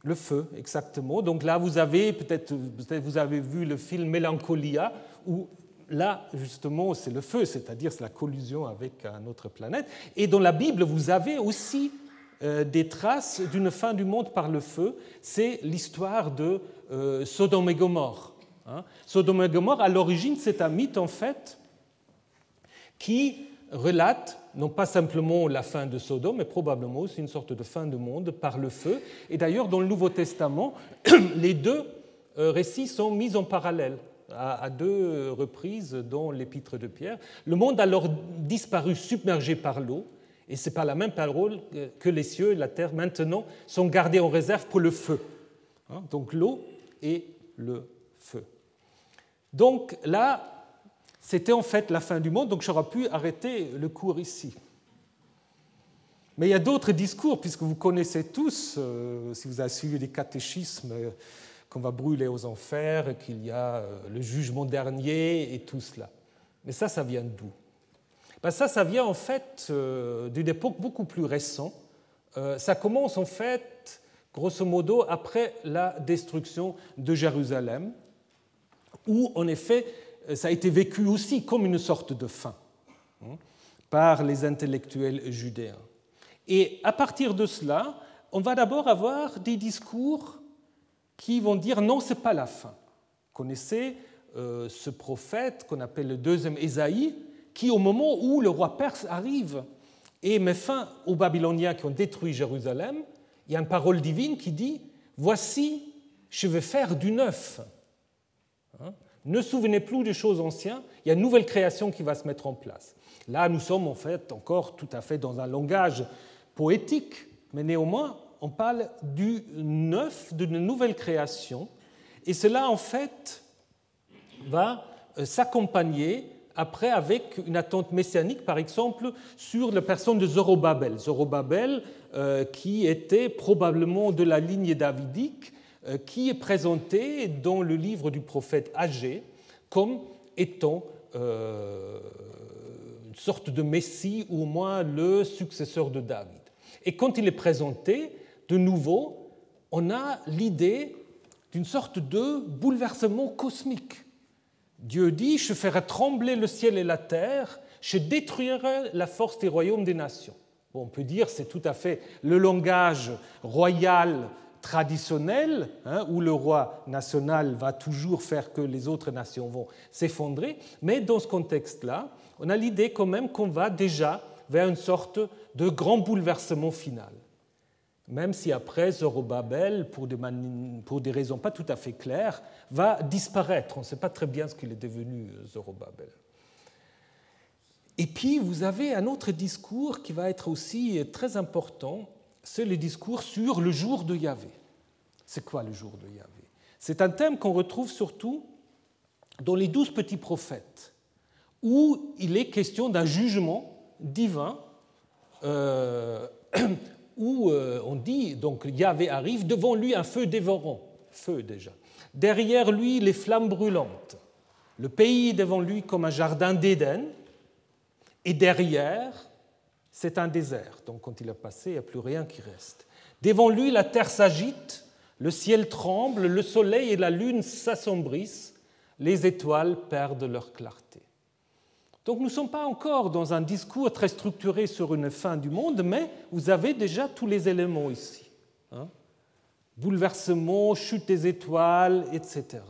Le feu, exactement. Donc là, vous avez peut-être, vous avez vu le film Mélancolia, où là, justement, c'est le feu, c'est-à-dire c'est la collusion avec une autre planète. Et dans la Bible, vous avez aussi euh, des traces d'une fin du monde par le feu. C'est l'histoire de euh, Sodome et Gomorre. Hein. Sodome et Gomorre, à l'origine, c'est un mythe, en fait, qui relate non pas simplement la fin de Sodome, mais probablement aussi une sorte de fin du monde par le feu. Et d'ailleurs, dans le Nouveau Testament, les deux euh, récits sont mis en parallèle à deux reprises dans l'épître de Pierre. Le monde alors disparu, submergé par l'eau, et c'est par la même parole que les cieux et la terre maintenant sont gardés en réserve pour le feu. Hein, donc l'eau et le feu. Donc là, c'était en fait la fin du monde, donc j'aurais pu arrêter le cours ici. Mais il y a d'autres discours, puisque vous connaissez tous, euh, si vous avez suivi les catéchismes, qu'on va brûler aux enfers, qu'il y a euh, le jugement dernier et tout cela. Mais ça, ça vient d'où? Ben Ça, ça vient en fait euh, d'une époque beaucoup plus récente. Euh, ça commence en fait, grosso modo, après la destruction de Jérusalem. où en effet ça a été vécu aussi comme une sorte de fin hein, par les intellectuels judéens. Et à partir de cela, on va d'abord avoir des discours qui vont dire non, ce n'est pas la fin. Vous connaissez euh, ce prophète qu'on appelle le deuxième Ésaïe, qui au moment où le roi perse arrive et met fin aux Babyloniens qui ont détruit Jérusalem, il y a une parole divine qui dit, voici, je vais faire du neuf. Hein? Ne souvenez plus des choses anciennes, il y a une nouvelle création qui va se mettre en place. Là, nous sommes en fait encore tout à fait dans un langage poétique, mais néanmoins, on parle du neuf, d'une nouvelle création, et cela, en fait, va euh, s'accompagner après avec une attente messianique, par exemple, sur la personne de Zorobabel. Zorobabel, euh, qui était probablement de la ligne davidique, qui est présenté dans le livre du prophète Agé comme étant une sorte de Messie, ou au moins le successeur de David. Et quand il est présenté, de nouveau, on a l'idée d'une sorte de bouleversement cosmique. Dieu dit, je ferai trembler le ciel et la terre, je détruirai la force des royaumes des nations. on peut dire c'est tout à fait le langage royal traditionnel, hein, où le roi national va toujours faire que les autres nations vont s'effondrer, mais dans ce contexte-là, on a l'idée quand même qu'on va déjà vers une sorte de grand bouleversement final. Même si après Zorobabel, pour des, pour des raisons pas tout à fait claires, va disparaître. On ne sait pas très bien ce qu'il est devenu Zorobabel. Et puis vous avez un autre discours qui va être aussi très important, c'est le discours sur le jour de Yahvé. C'est quoi le jour de Yahvé? C'est un thème qu'on retrouve surtout dans les douze petits prophètes, où il est question d'un jugement divin euh, où euh, on dit, donc Yahvé arrive, devant lui un feu dévorant, feu déjà. Derrière lui, les flammes brûlantes. Le pays devant lui comme un jardin d'Éden. Et derrière, c'est un désert. Donc quand il a passé, il n'y a plus rien qui reste. Devant lui, la terre s'agite, le ciel tremble, le soleil et la lune s'assombrissent, les étoiles perdent leur clarté. Donc nous ne sommes pas encore dans un discours très structuré sur une fin du monde, mais vous avez déjà tous les éléments ici. Hein. Bouleversement, chute des étoiles, etc.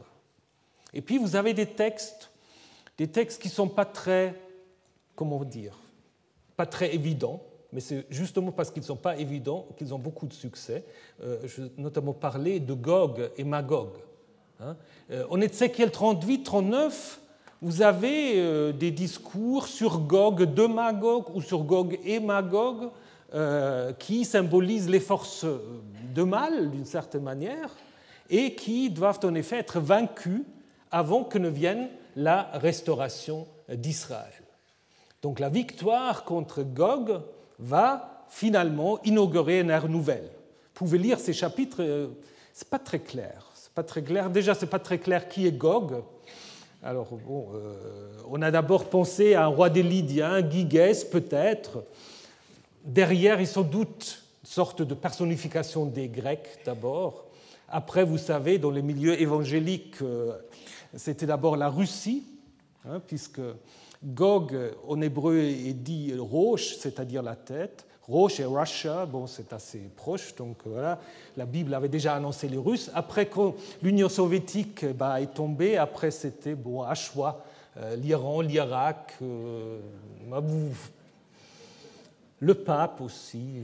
Et puis vous avez des textes, des textes qui ne sont pas très, comment dire, pas très évidents, mais c'est justement parce qu'ils ne sont pas évidents qu'ils ont beaucoup de succès. Euh, je vais notamment parler de Gog et Magog. Hein. Euh, en Ézéchiel 38, 39, vous avez euh, des discours sur Gog de Magog ou sur Gog et Magog qui symbolisent les forces de mal d'une certaine manière et qui doivent en effet être vaincus avant que ne vienne la restauration d'Israël. Donc la victoire contre Gog va finalement inaugurer une ère nouvelle. Vous pouvez lire ces chapitres, euh, c'est pas très clair. C'est pas très clair. Déjà, c'est pas très clair qui est Gog. Alors, bon, euh, on a d'abord pensé à un roi des Lydiens, Gigès peut-être. Derrière, il sans doute une sorte de personnification des Grecs d'abord. Après, vous savez, dans les milieux évangéliques, euh, c'était d'abord la Russie, hein, puisque Gog en hébreu est dit roche, c'est-à-dire la tête. Roche et Russia, bon, c'est assez proche, donc euh, voilà. La Bible avait déjà annoncé les Russes. Après, quand l'Union soviétique bah, est tombée, après c'était bon, à euh, l'Iran, l'Irak, euh, le pape aussi.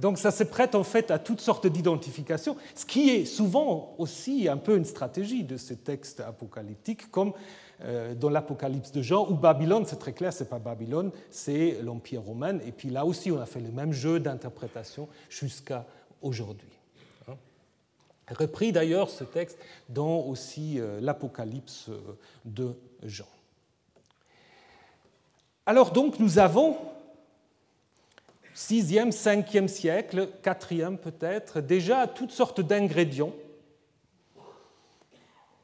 Donc ça se prête en fait à toutes sortes d'identifications, ce qui est souvent aussi un peu une stratégie de ces textes apocalyptiques, comme euh, dans l'Apocalypse de Jean, où Babylone, c'est très clair, c'est pas Babylone, c'est l'Empire romain. Et puis là aussi, on a fait le même jeu d'interprétation jusqu'à aujourd'hui. Hein. Repris d'ailleurs ce texte dans aussi euh, l'Apocalypse euh, de Jean. Alors donc nous avons 6e, 5e siècle, 4e peut-être, déjà toutes sortes d'ingrédients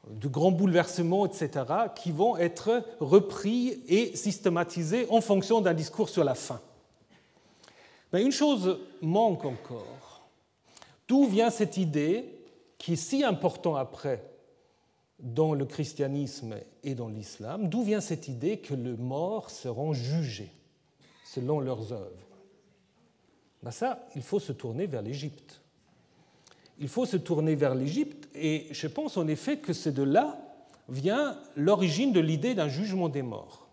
de grands bouleversements, etc., qui vont être repris et systématisés en fonction d'un discours sur la fin. Mais une chose manque encore. D'où vient cette idée, qui est si importante après dans le christianisme et dans l'islam, d'où vient cette idée que les morts seront jugés selon leurs œuvres? Ben Ça, il faut se tourner vers l'Égypte. Il faut se tourner vers l'Égypte et je pense en effet que c'est de là vient l'origine de l'idée d'un jugement des morts.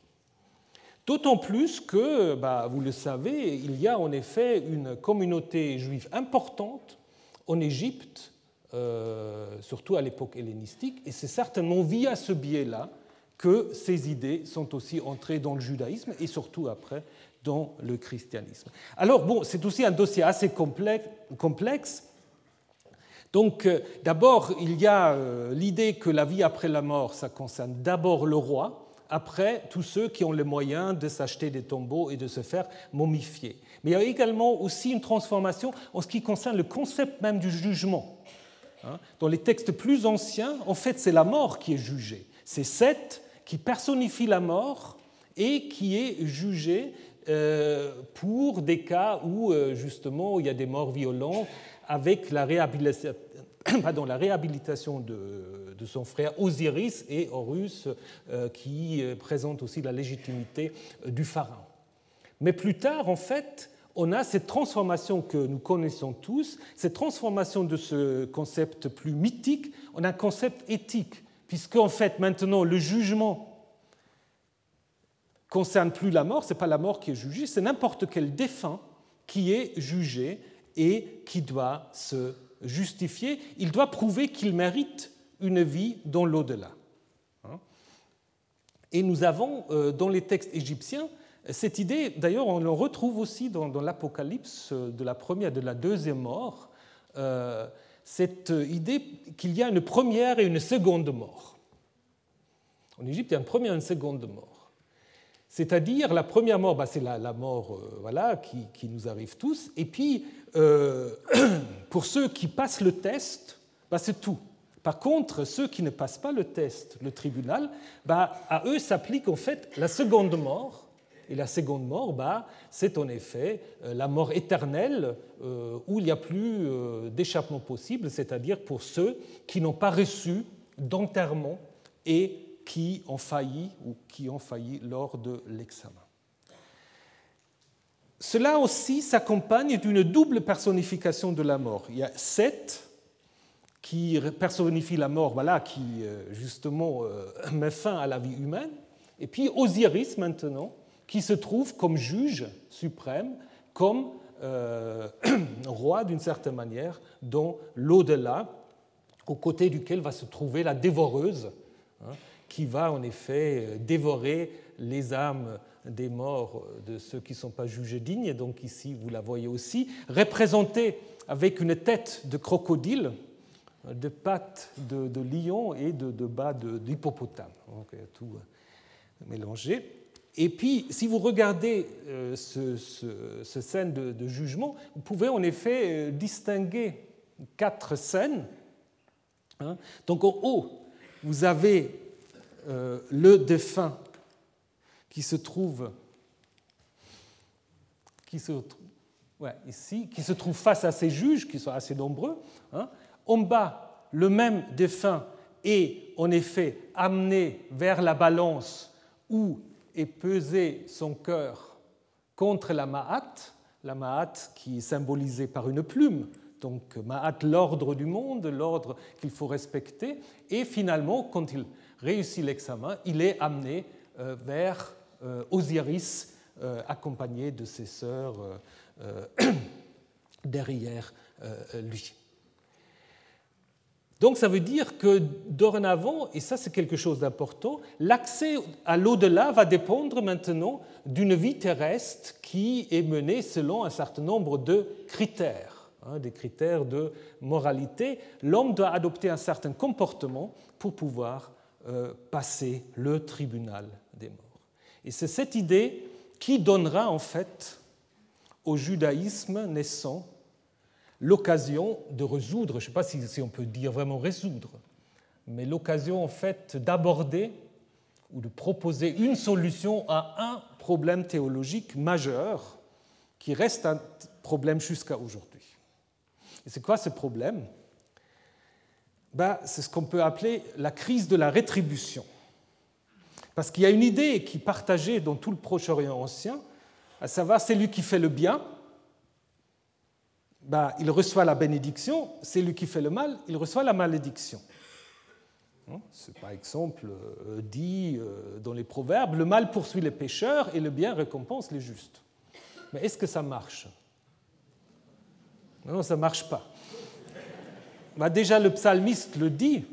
D'autant plus que, bah, vous le savez, il y a en effet une communauté juive importante en Égypte, euh, surtout à l'époque hellénistique, et c'est certainement via ce biais-là que ces idées sont aussi entrées dans le judaïsme et surtout après dans le christianisme. Alors bon, c'est aussi un dossier assez complexe. Donc euh, d'abord, il y a euh, l'idée que la vie après la mort, ça concerne d'abord le roi, après tous ceux qui ont les moyens de s'acheter des tombeaux et de se faire momifier. Mais il y a également aussi une transformation en ce qui concerne le concept même du jugement. Hein. Dans les textes plus anciens, en fait, c'est la mort qui est jugée. C'est Seth qui personnifie la mort et qui est jugé euh, pour des cas où, justement, il y a des morts violents avec la réhabilitation, de, de, son frère Osiris et Horus, euh, qui euh, présente aussi la légitimité euh, du pharaon. Mais plus tard, en fait, on a cette transformation que nous connaissons tous, cette transformation de ce concept plus mythique en un concept éthique, puisque en fait maintenant le jugement concerne plus la mort, ce n'est pas la mort qui est jugée, c'est n'importe quel défunt qui est jugé et qui doit se justifier, il doit prouver qu'il mérite une vie dans l'au-delà. Hein. Et nous avons euh, dans les textes égyptiens cette idée, d'ailleurs on le retrouve aussi dans, l'Apocalypse de la première et de la deuxième mort, euh, cette idée qu'il y a une première et une seconde mort. En Égypte, il y a une première et une seconde mort. C'est-à-dire la première mort, bah, c'est la, mort euh, voilà, qui, nous arrive tous, et puis euh, pour ceux qui passent le test, bah, c'est tout. Par contre, ceux qui ne passent pas le test, le tribunal, bah, à eux s'applique en fait la seconde mort. Et la seconde mort, c'est en effet euh, la mort éternelle où il n'y a plus d'échappement possible, c'est-à-dire pour ceux qui n'ont pas reçu d'enterrement et qui ont failli ou qui ont failli lors de l'examen. Cela aussi s'accompagne d'une double personnification de la mort. Il y a Seth, qui personnifie la mort, voilà, qui euh, justement euh, met fin à la vie humaine, et puis Osiris maintenant, qui se trouve comme juge suprême, comme euh, roi d'une certaine manière, dans l'au-delà, aux côtés duquel va se trouver la dévoreuse, hein, qui va en effet dévorer les âmes des morts de ceux qui ne sont pas jugés dignes, donc ici vous la voyez aussi, représentée avec une tête de crocodile, de pattes de, lion et de, bas d'hippopotame. Donc tout euh, mélangé. Et puis, si vous regardez euh, ce, scène de, jugement, vous pouvez en effet euh, distinguer quatre scènes. Hein. Donc, au haut, vous avez le défunt qui se trouve, qui se, ici, qui se trouve face à ces juges, qui sont assez nombreux. Hein. En bas, le même défunt est en effet amené vers la balance où est pesé son cœur contre la Ma'at, la Ma'at qui est symbolisée par une plume, donc Ma'at, l'ordre du monde, l'ordre qu'il faut respecter, et finalement, quand il réussit l'examen, il est amené euh, vers euh, Osiris euh, accompagné de ses sœurs derrière lui. Donc ça veut dire que dorénavant, et ça c'est quelque chose d'important, l'accès à l'au-delà va dépendre maintenant d'une vie terrestre qui est menée selon un certain nombre de critères, hein, des critères de moralité. L'homme doit adopter un certain comportement pour pouvoir passer le tribunal des morts. Et c'est cette idée qui donnera en fait au judaïsme naissant l'occasion de résoudre, je ne sais pas si, on peut dire vraiment résoudre, mais l'occasion en fait d'aborder ou de proposer une solution à un problème théologique majeur qui reste un problème jusqu'à aujourd'hui. Et c'est quoi ce problème? Ben, c'est ce qu'on peut appeler la crise de la rétribution. Parce qu'il y a une idée qui est partagée dans tout le Proche-Orient ancien, à savoir celui qui fait le bien, ben, il reçoit la bénédiction, celui qui fait le mal, il reçoit la malédiction. Hein, c'est par exemple euh, dit euh, dans les proverbes, le mal poursuit les pécheurs et le bien récompense les justes. Mais est-ce que ça marche? Non, ça ne marche pas. Bah déjà, le psalmiste le dit,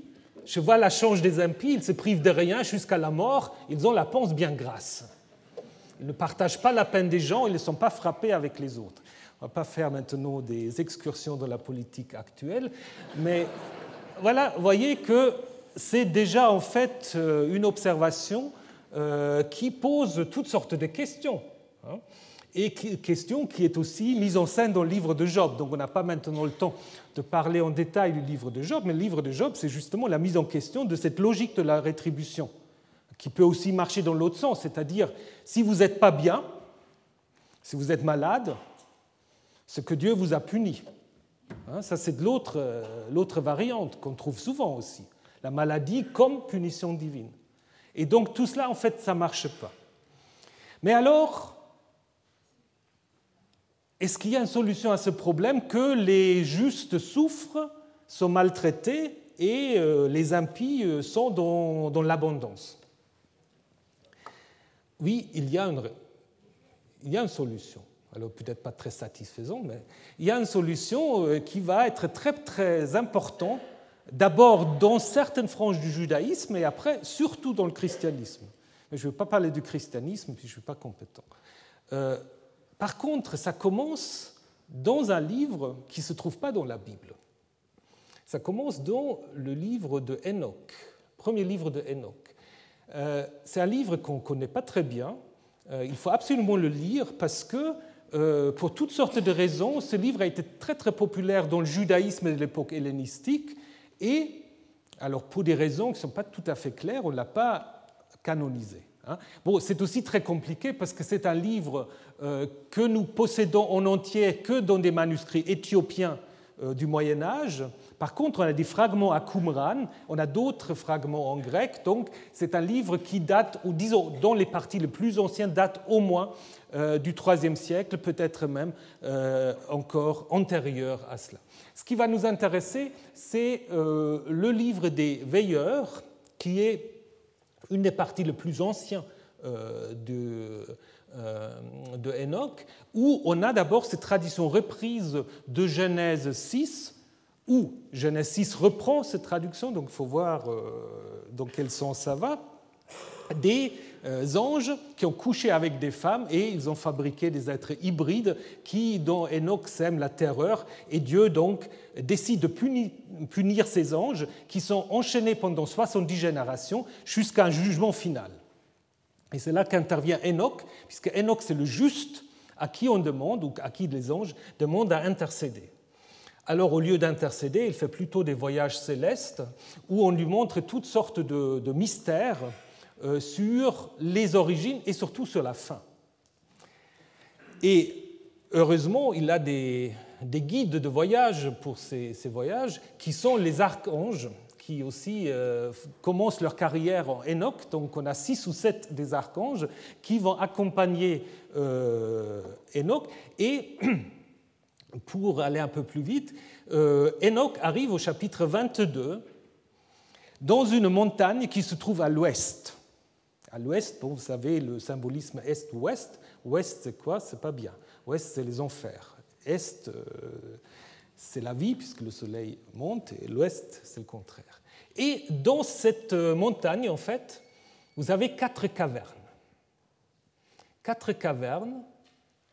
je vois la change des impies, ils se privent de rien jusqu'à la mort, ils ont la panse bien grasse. Ils ne partagent pas la peine des gens, ils ne sont pas frappés avec les autres. On ne va pas faire maintenant des excursions dans la politique actuelle, mais voilà, voyez que c'est déjà en fait euh, une observation euh, qui pose toutes sortes de questions. Et question qui est aussi mise en scène dans le livre de Job. Donc on n'a pas maintenant le temps de parler en détail du livre de Job, mais le livre de Job, c'est justement la mise en question de cette logique de la rétribution, qui peut aussi marcher dans l'autre sens, c'est-à-dire si vous n'êtes pas bien, si vous êtes malade, ce que Dieu vous a puni. Hein, ça, c'est de euh, l'autre variante qu'on trouve souvent aussi la maladie comme punition divine. Et donc tout cela, en fait, ça ne marche pas. Mais alors, est-ce qu'il y a une solution à ce problème que les justes souffrent, sont maltraités et euh, les impies euh, sont dans, l'abondance? Oui, il y, a une, il y a une solution. Alors peut-être pas très satisfaisante, mais il y a une solution euh, qui va être très très importante d'abord dans certaines franges du judaïsme et après surtout dans le christianisme. Mais je ne veux pas parler du christianisme, puis je ne suis pas compétent. Par contre, ça commence dans un livre qui ne se trouve pas dans la Bible. Ça commence dans le livre de Enoch, premier livre de Enoch. Euh, c'est un livre qu'on ne connaît pas très bien. Euh, il faut absolument le lire parce que, pour toutes sortes de raisons, ce livre a été très très populaire dans le judaïsme de l'époque hellénistique et, alors pour des raisons qui ne sont pas tout à fait claires, on ne l'a pas canonisé. Hein. Bon, c'est aussi très compliqué parce que c'est un livre euh, que nous possédons en entier que dans des manuscrits éthiopiens euh, du Moyen Âge. Par contre, on a des fragments à Qumran, on a d'autres fragments en grec, donc c'est un livre qui date, ou disons, dont les parties les plus anciennes datent au moins euh, du IIIe siècle, peut-être même encore antérieur à cela. Ce qui va nous intéresser, c'est euh, le livre des veilleurs, qui est une des parties les plus anciennes euh, de, euh, de Enoch, où on a d'abord cette tradition reprise de Genèse 6, où Genèse 6 reprend cette traduction, donc il faut voir dans quel sens ça va, euh, anges qui ont couché avec des femmes et ils ont fabriqué des êtres hybrides qui, dont Enoch sème la terreur. Et Dieu donc décide de punir, ces anges qui sont enchaînés pendant 70 générations jusqu'à un jugement final. Et c'est là qu'intervient Enoch, puisque Enoch c'est le juste à qui on demande, ou à qui les anges demandent à intercéder. Alors au lieu d'intercéder, il fait plutôt des voyages célestes où on lui montre toutes sortes de mystères euh, sur les origines et surtout sur la fin. Et heureusement, il a des, guides de voyage pour ces, voyages qui sont les archanges qui aussi euh, commencent leur carrière en Enoch. Donc on a six ou sept des archanges qui vont accompagner euh, Enoch. Et pour aller un peu plus vite, Enoch arrive au chapitre 22 dans une montagne qui se trouve à l'ouest. À l'ouest, vous savez, le symbolisme est-ouest. Ouest, c'est quoi? C'est pas bien. Ouest, c'est les enfers. Est, euh, c'est la vie, puisque le soleil monte, et l'ouest, c'est le contraire. Et dans cette euh, montagne, en fait, vous avez quatre cavernes. Quatre cavernes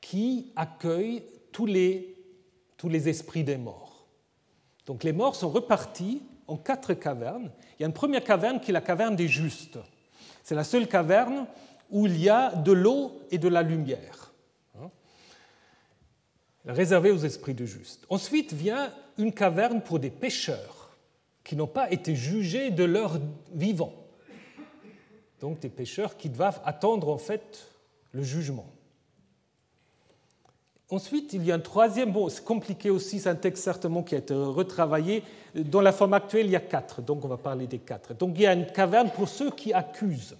qui accueillent tous les, tous les esprits des morts. Donc les morts sont repartis en quatre cavernes. Il y a une première caverne qui est la caverne des justes. C'est la seule caverne où il y a de l'eau et de la lumière, hein, réservée aux esprits de juste. Ensuite vient une caverne pour des pécheurs qui n'ont pas été jugés de leur vivant. Donc des pécheurs qui doivent attendre en fait le jugement. Ensuite, il y a un troisième, c'est compliqué aussi, c'est un texte certainement qui a été retravaillé. Dans la forme actuelle, il y a quatre, donc on va parler des quatre. Donc il y a une caverne pour ceux qui accusent.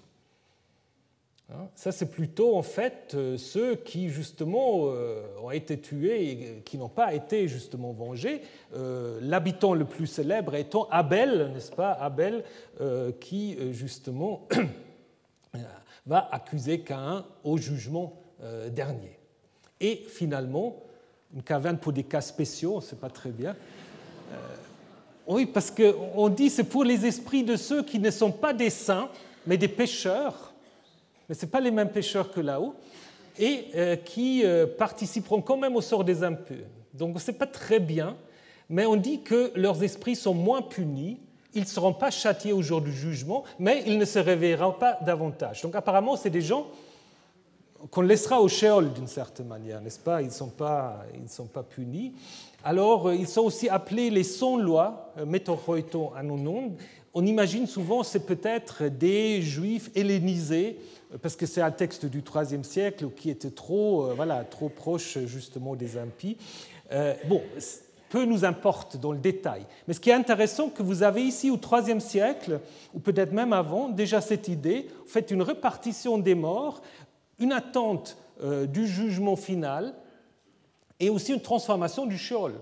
Hein, ça, c'est plutôt en fait euh, ceux qui justement euh, ont été tués et qui n'ont pas été justement vengés. Euh, l'habitant le plus célèbre étant Abel, n'est-ce pas? Abel, qui justement va accuser Caïn au jugement dernier. Et finalement, une caverne pour des cas spéciaux, c'est pas très bien. oui, parce qu'on dit c'est pour les esprits de ceux qui ne sont pas des saints, mais des pécheurs mais ce pas les mêmes pécheurs que là-haut, et euh, qui euh, participeront quand même au sort des impurs. Donc ce n'est pas très bien, mais on dit que leurs esprits sont moins punis, ils ne seront pas châtiés au jour du jugement, mais ils ne se réveilleront pas davantage. Donc apparemment, c'est des gens qu'on laissera au Sheol d'une certaine manière, n'est-ce pas? Ils ne sont, pas, sont pas punis. Alors, euh, ils sont aussi appelés les sans-lois, métoroiton anonon. On imagine souvent c'est peut-être des juifs hellénisés parce que c'est un texte du IIIe siècle qui était trop, euh, voilà, trop proche justement des impies. Euh, bon, peu nous importe dans le détail. Mais ce qui est intéressant, que vous avez ici au IIIe siècle, ou peut-être même avant, déjà cette idée, vous faites une répartition des morts, une attente euh, du jugement final, et aussi une transformation du Sheol.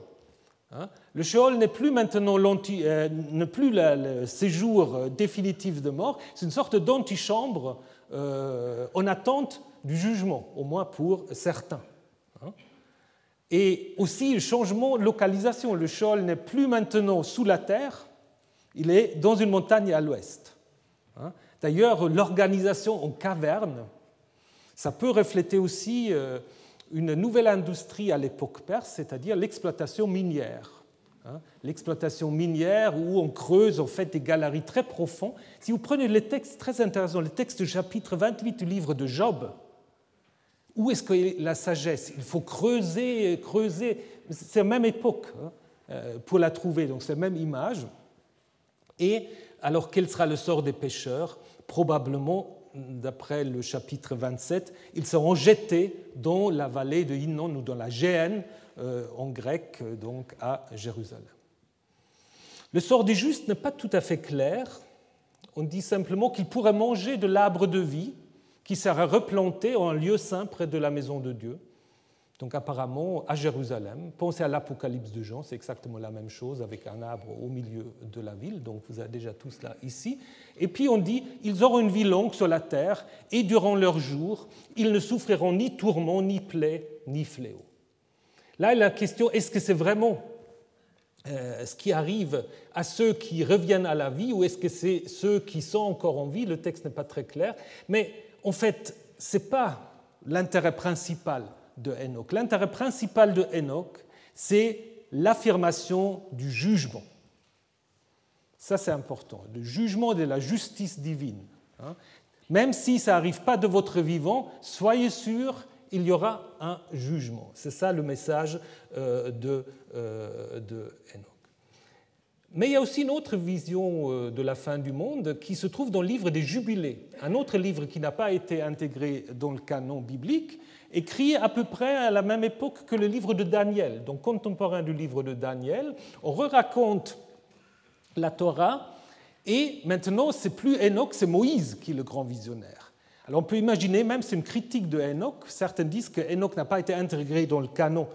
Hein. le Sheol n'est plus maintenant ne plus le séjour définitif de mort, c'est une sorte d'antichambre euh, en attente du jugement, au moins pour certains. Hein. Et aussi le changement de localisation. Le Sheol n'est plus maintenant sous la terre, il est dans une montagne à l'ouest. Hein. D'ailleurs, l'organisation en caverne, ça peut refléter aussi euh, une nouvelle industrie à l'époque perse, c'est-à-dire l'exploitation minière. Hein, l'exploitation minière où on creuse en fait des galeries très profondes. Si vous prenez les textes très intéressants, le texte du chapitre 28 du livre de Job, où est-ce que la sagesse? Il faut creuser, creuser. C'est la même époque hein, euh, pour la trouver, donc c'est la même image. Et alors quel sera le sort des pêcheurs? Probablement, d'après le chapitre 27, ils seront jetés dans la vallée de Hinnon ou dans la Géhenne, euh, en grec, donc à Jérusalem. Le sort des justes n'est pas tout à fait clair. On dit simplement qu'ils pourraient manger de l'arbre de vie qui sera replanté en lieu saint près de la maison de Dieu. Donc apparemment à Jérusalem. Pensez à l'Apocalypse de Jean, c'est exactement la même chose avec un arbre au milieu de la ville. Donc vous avez déjà tout cela ici. Et puis on dit, ils auront une vie longue sur la terre et durant leur jour, ils ne souffriront ni tourment, ni plaie, ni fléau. Là, la question, est-ce que c'est vraiment euh, ce qui arrive à ceux qui reviennent à la vie ou est-ce que c'est ceux qui sont encore en vie? Le texte n'est pas très clair. Mais en fait, ce n'est pas l'intérêt principal de. L'intérêt principal de Enoch, c'est l'affirmation du jugement. Ça, c'est important. Le jugement de la justice divine. Hein. Même si ça n'arrive pas de votre vivant, soyez sûr il y aura un jugement. C'est ça le message euh, de, euh, de Enoch. Mais il y a aussi une autre vision euh, de la fin du monde qui se trouve dans le livre des Jubilés, un autre livre qui n'a pas été intégré dans le canon biblique, écrit à peu près à la même époque que le livre de Daniel, donc contemporain du livre de Daniel. On re-raconte la Torah, et maintenant, c'est plus Enoch, c'est Moïse qui est le grand visionnaire. Alors on peut imaginer, même c'est une critique de Enoch, certains disent que Enoch n'a pas été intégré dans le canon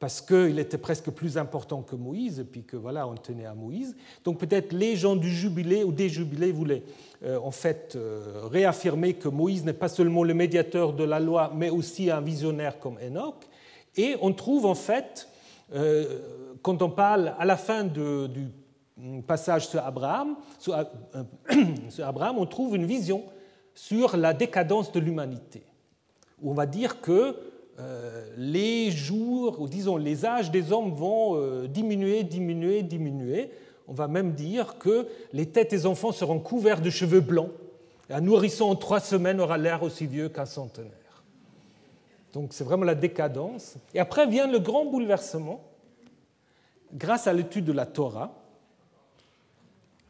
parce qu'il était presque plus important que Moïse, et puis que voilà, on tenait à Moïse. Donc peut-être les gens du jubilé ou des jubilés voulaient euh, en fait euh, réaffirmer que Moïse n'est pas seulement le médiateur de la loi, mais aussi un visionnaire comme Enoch. Et on trouve en fait, euh, quand on parle à la fin du passage sur Abraham, sur Abraham, on trouve une vision sur la décadence de l'humanité. On va dire que les jours, ou disons les âges des hommes vont euh, diminuer, diminuer, diminuer. On va même dire que les têtes des enfants seront couverts de cheveux blancs. un nourrisson en trois semaines aura l'air aussi vieux qu'un centenaire. Donc c'est vraiment la décadence. Et après vient le grand bouleversement. Grâce à l'étude de la Torah,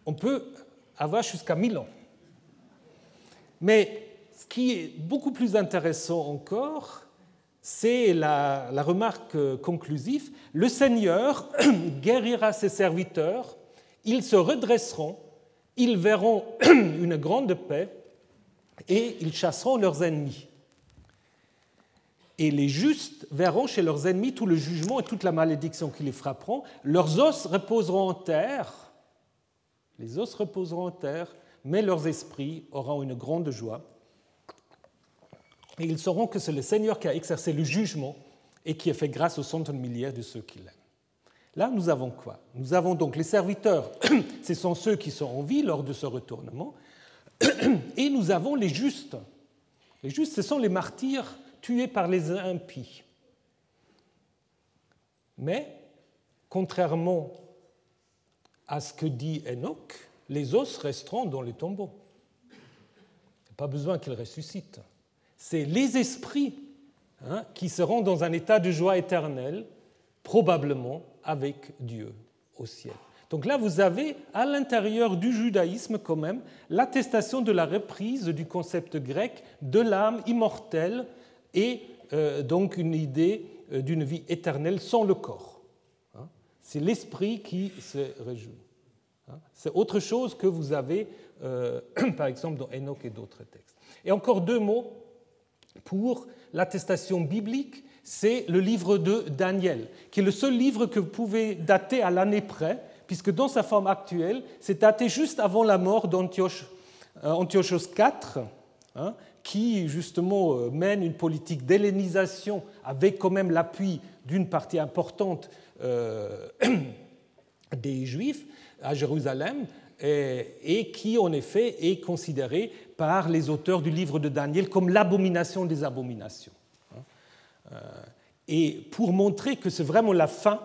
on peut avoir jusqu'à 1000 ans. Mais ce qui est beaucoup plus intéressant encore, c'est la, remarque conclusive, le Seigneur guérira ses serviteurs, ils se redresseront, ils verront une grande paix et ils chasseront leurs ennemis. Et les justes verront chez leurs ennemis tout le jugement et toute la malédiction qui les frapperont. Leurs os reposeront en terre, les os reposeront en terre, mais leurs esprits auront une grande joie. Et ils sauront que c'est le Seigneur qui a exercé le jugement et qui a fait grâce aux centaines de milliers de ceux qui l'aiment. Là, nous avons quoi? Nous avons donc les serviteurs, ce sont ceux qui sont en vie lors de ce retournement, et nous avons les justes. Les justes, ce sont les martyrs tués par les impies. Mais, contrairement à ce que dit Enoch, les os resteront dans les tombeaux. Pas besoin qu'ils ressuscitent. C'est les esprits hein, qui seront dans un état de joie éternelle, probablement avec Dieu au ciel. Donc là, vous avez à l'intérieur du judaïsme quand même l'attestation de la reprise du concept grec de l'âme immortelle et euh, donc une idée euh, d'une vie éternelle sans le corps. Hein. C'est l'esprit qui se réjouit. Hein. C'est autre chose que vous avez, euh, par exemple, dans Enoch et d'autres textes. Et encore deux mots pour l'attestation biblique, c'est le livre de Daniel, qui est le seul livre que vous pouvez dater à l'année près, puisque dans sa forme actuelle, c'est daté juste avant la mort d'Antiochos IV, hein, qui justement euh, mène une politique d'hellénisation avec quand même l'appui d'une partie importante euh, des Juifs à Jérusalem, et, qui en effet est considéré par les auteurs du livre de Daniel comme l'abomination des abominations. Euh, et pour montrer que c'est vraiment la fin,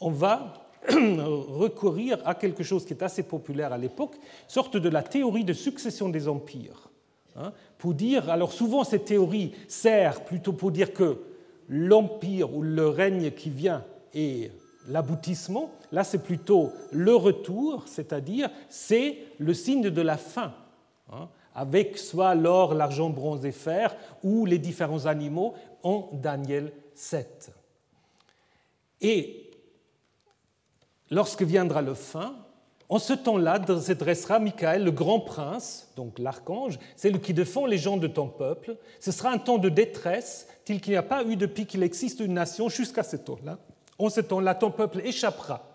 on va recourir à quelque chose qui est assez populaire à l'époque, sorte de la théorie de succession des empires. Hein, pour dire, alors souvent cette théorie sert plutôt pour dire que l'empire ou le règne qui vient est l'aboutissement, là c'est plutôt le retour, c'est-à-dire c'est le signe de la fin, hein, avec soit l'or, l'argent, bronze et fer, ou les différents animaux en Daniel 7. Et lorsque viendra le fin, en ce temps-là, se dressera Michael, le grand prince, donc l'archange, c'est lui qui défend les gens de ton peuple. Ce sera un temps de détresse, tel qu'il n'y a pas eu depuis qu'il existe une nation jusqu'à ce temps-là. En ce temps-là, ton peuple échappera.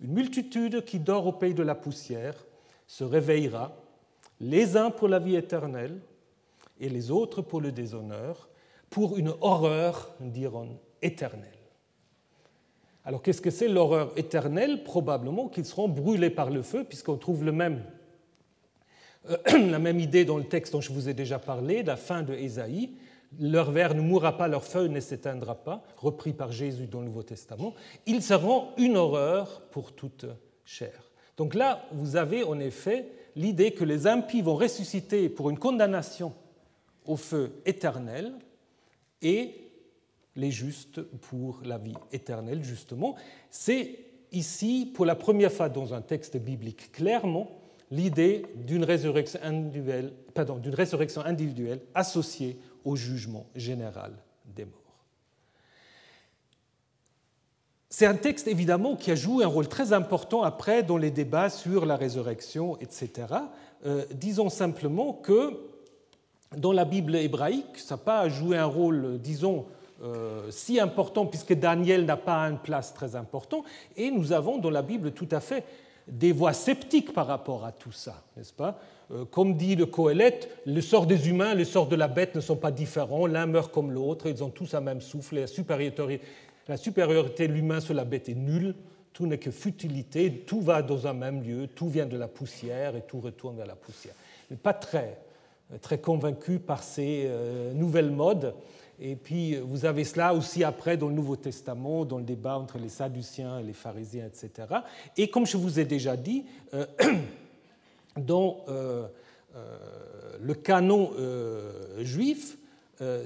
Une multitude qui dort au pays de la poussière se réveillera, les uns pour la vie éternelle et les autres pour le déshonneur, pour une horreur, diront, éternelle. Alors qu'est-ce que c'est l'horreur éternelle? Probablement qu'ils seront brûlés par le feu, puisqu'on trouve le même, euh, la même idée dans le texte dont je vous ai déjà parlé, la fin de Ésaïe. Leur verre ne mourra pas, leur feu ne s'éteindra pas, repris par Jésus dans le Nouveau Testament. Ils seront une horreur pour toute chair. Donc là, vous avez en effet l'idée que les impies vont ressusciter pour une condamnation au feu éternel et les justes pour la vie éternelle, justement. C'est ici, pour la première fois dans un texte biblique, clairement l'idée d'une résurrection d'une résurrection individuelle associée au jugement général des morts. C'est un texte évidemment qui a joué un rôle très important après dans les débats sur la résurrection, etc. Euh, disons simplement que dans la Bible hébraïque, ça n'a pas joué un rôle, disons, euh, si important puisque Daniel n'a pas une place très importante. Et nous avons dans la Bible tout à fait des voix sceptiques par rapport à tout ça, n'est-ce pas? Comme dit le Coëlette, le sort des humains, le sort de la bête ne sont pas différents, l'un meurt comme l'autre, ils ont tous un même souffle, la supériorité, de l'humain sur la bête est nulle, tout n'est que futilité, tout va dans un même lieu, tout vient de la poussière et tout retourne vers la poussière. Je pas très, très convaincu par ces euh, nouvelles modes. Et puis vous avez cela aussi après dans le Nouveau Testament, dans le débat entre les Sadduciens et les pharisiens, etc. Et comme je vous ai déjà dit, euh, dans euh, euh, le canon juif,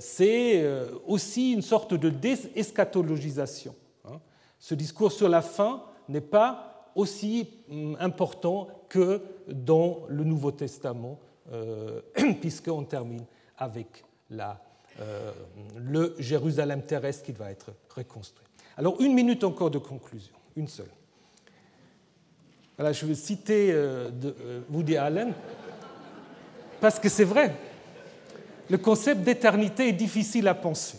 c'est aussi une sorte de déseschatologisation. Hein. Ce discours sur la fin n'est pas aussi hum, important que dans le Nouveau Testament, puisqu'on termine avec le Jérusalem terrestre qui va être reconstruit. Alors une minute encore de conclusion, une seule. Voilà, je vais citer de Woody Allen, parce que c'est vrai, le concept d'éternité est difficile à penser.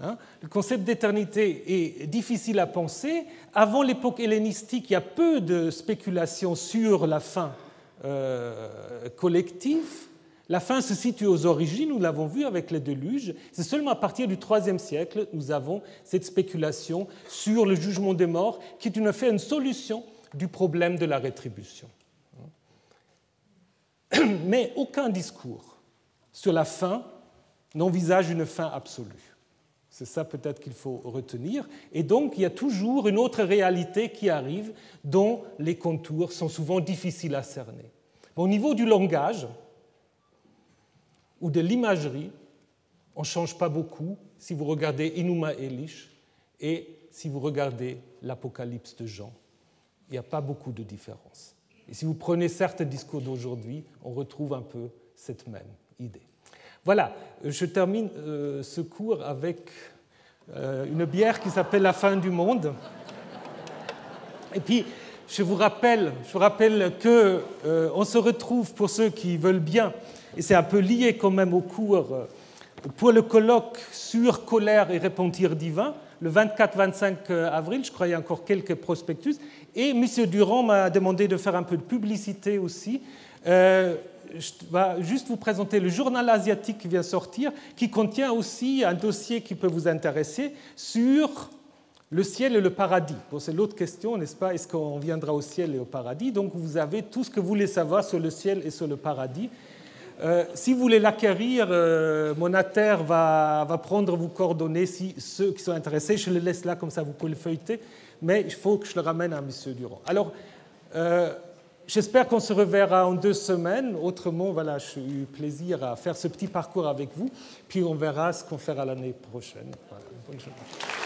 Hein? le concept d'éternité est difficile à penser. Avant l'époque hellénistique, il y a peu de spéculations sur la fin euh, collective. La fin se situe aux origines, nous l'avons vu avec les déluges. C'est seulement à partir du IIIe siècle que nous avons cette spéculation sur le jugement des morts, qui est fait une solution du problème de la rétribution. Mais aucun discours sur la fin n'envisage une fin absolue. C'est ça peut-être qu'il faut retenir. Et donc, il y a toujours une autre réalité qui arrive dont les contours sont souvent difficiles à cerner. Au niveau du langage ou de l'imagerie, on ne change pas beaucoup si vous regardez Inuma Elish et si vous regardez l'Apocalypse de Jean. Il n'y a pas beaucoup de différence. Et si vous prenez certains discours d'aujourd'hui, on retrouve un peu cette même idée. Voilà, je termine euh, ce cours avec euh, une bière qui s'appelle La fin du monde. Et puis, je vous rappelle, je vous rappelle que euh, on se retrouve pour ceux qui veulent bien, et c'est un peu lié quand même au cours, pour le colloque sur colère et repentir divin, le 24-25 avril, je a encore quelques prospectus, et M. Durand m'a demandé de faire un peu de publicité aussi je vais juste vous présenter le journal asiatique qui vient sortir, qui contient aussi un dossier qui peut vous intéresser sur le ciel et le paradis. c'est l'autre question, n'est-ce pas? Est-ce qu'on viendra au ciel et au paradis? Donc vous avez tout ce que vous voulez savoir sur le ciel et sur le paradis. Euh, si vous voulez l'acquérir, euh, Monater va, va, prendre vos coordonnées. Si ceux qui sont intéressés, je le laisse là, comme ça vous pouvez le feuilleter. Mais il faut que je le ramène à M. Durand. Alors, euh, J'espère qu'on se reverra en deux semaines. Autrement, voilà, j'ai eu plaisir à faire ce petit parcours avec vous. Puis on verra ce qu'on fera l'année prochaine. bonne journée.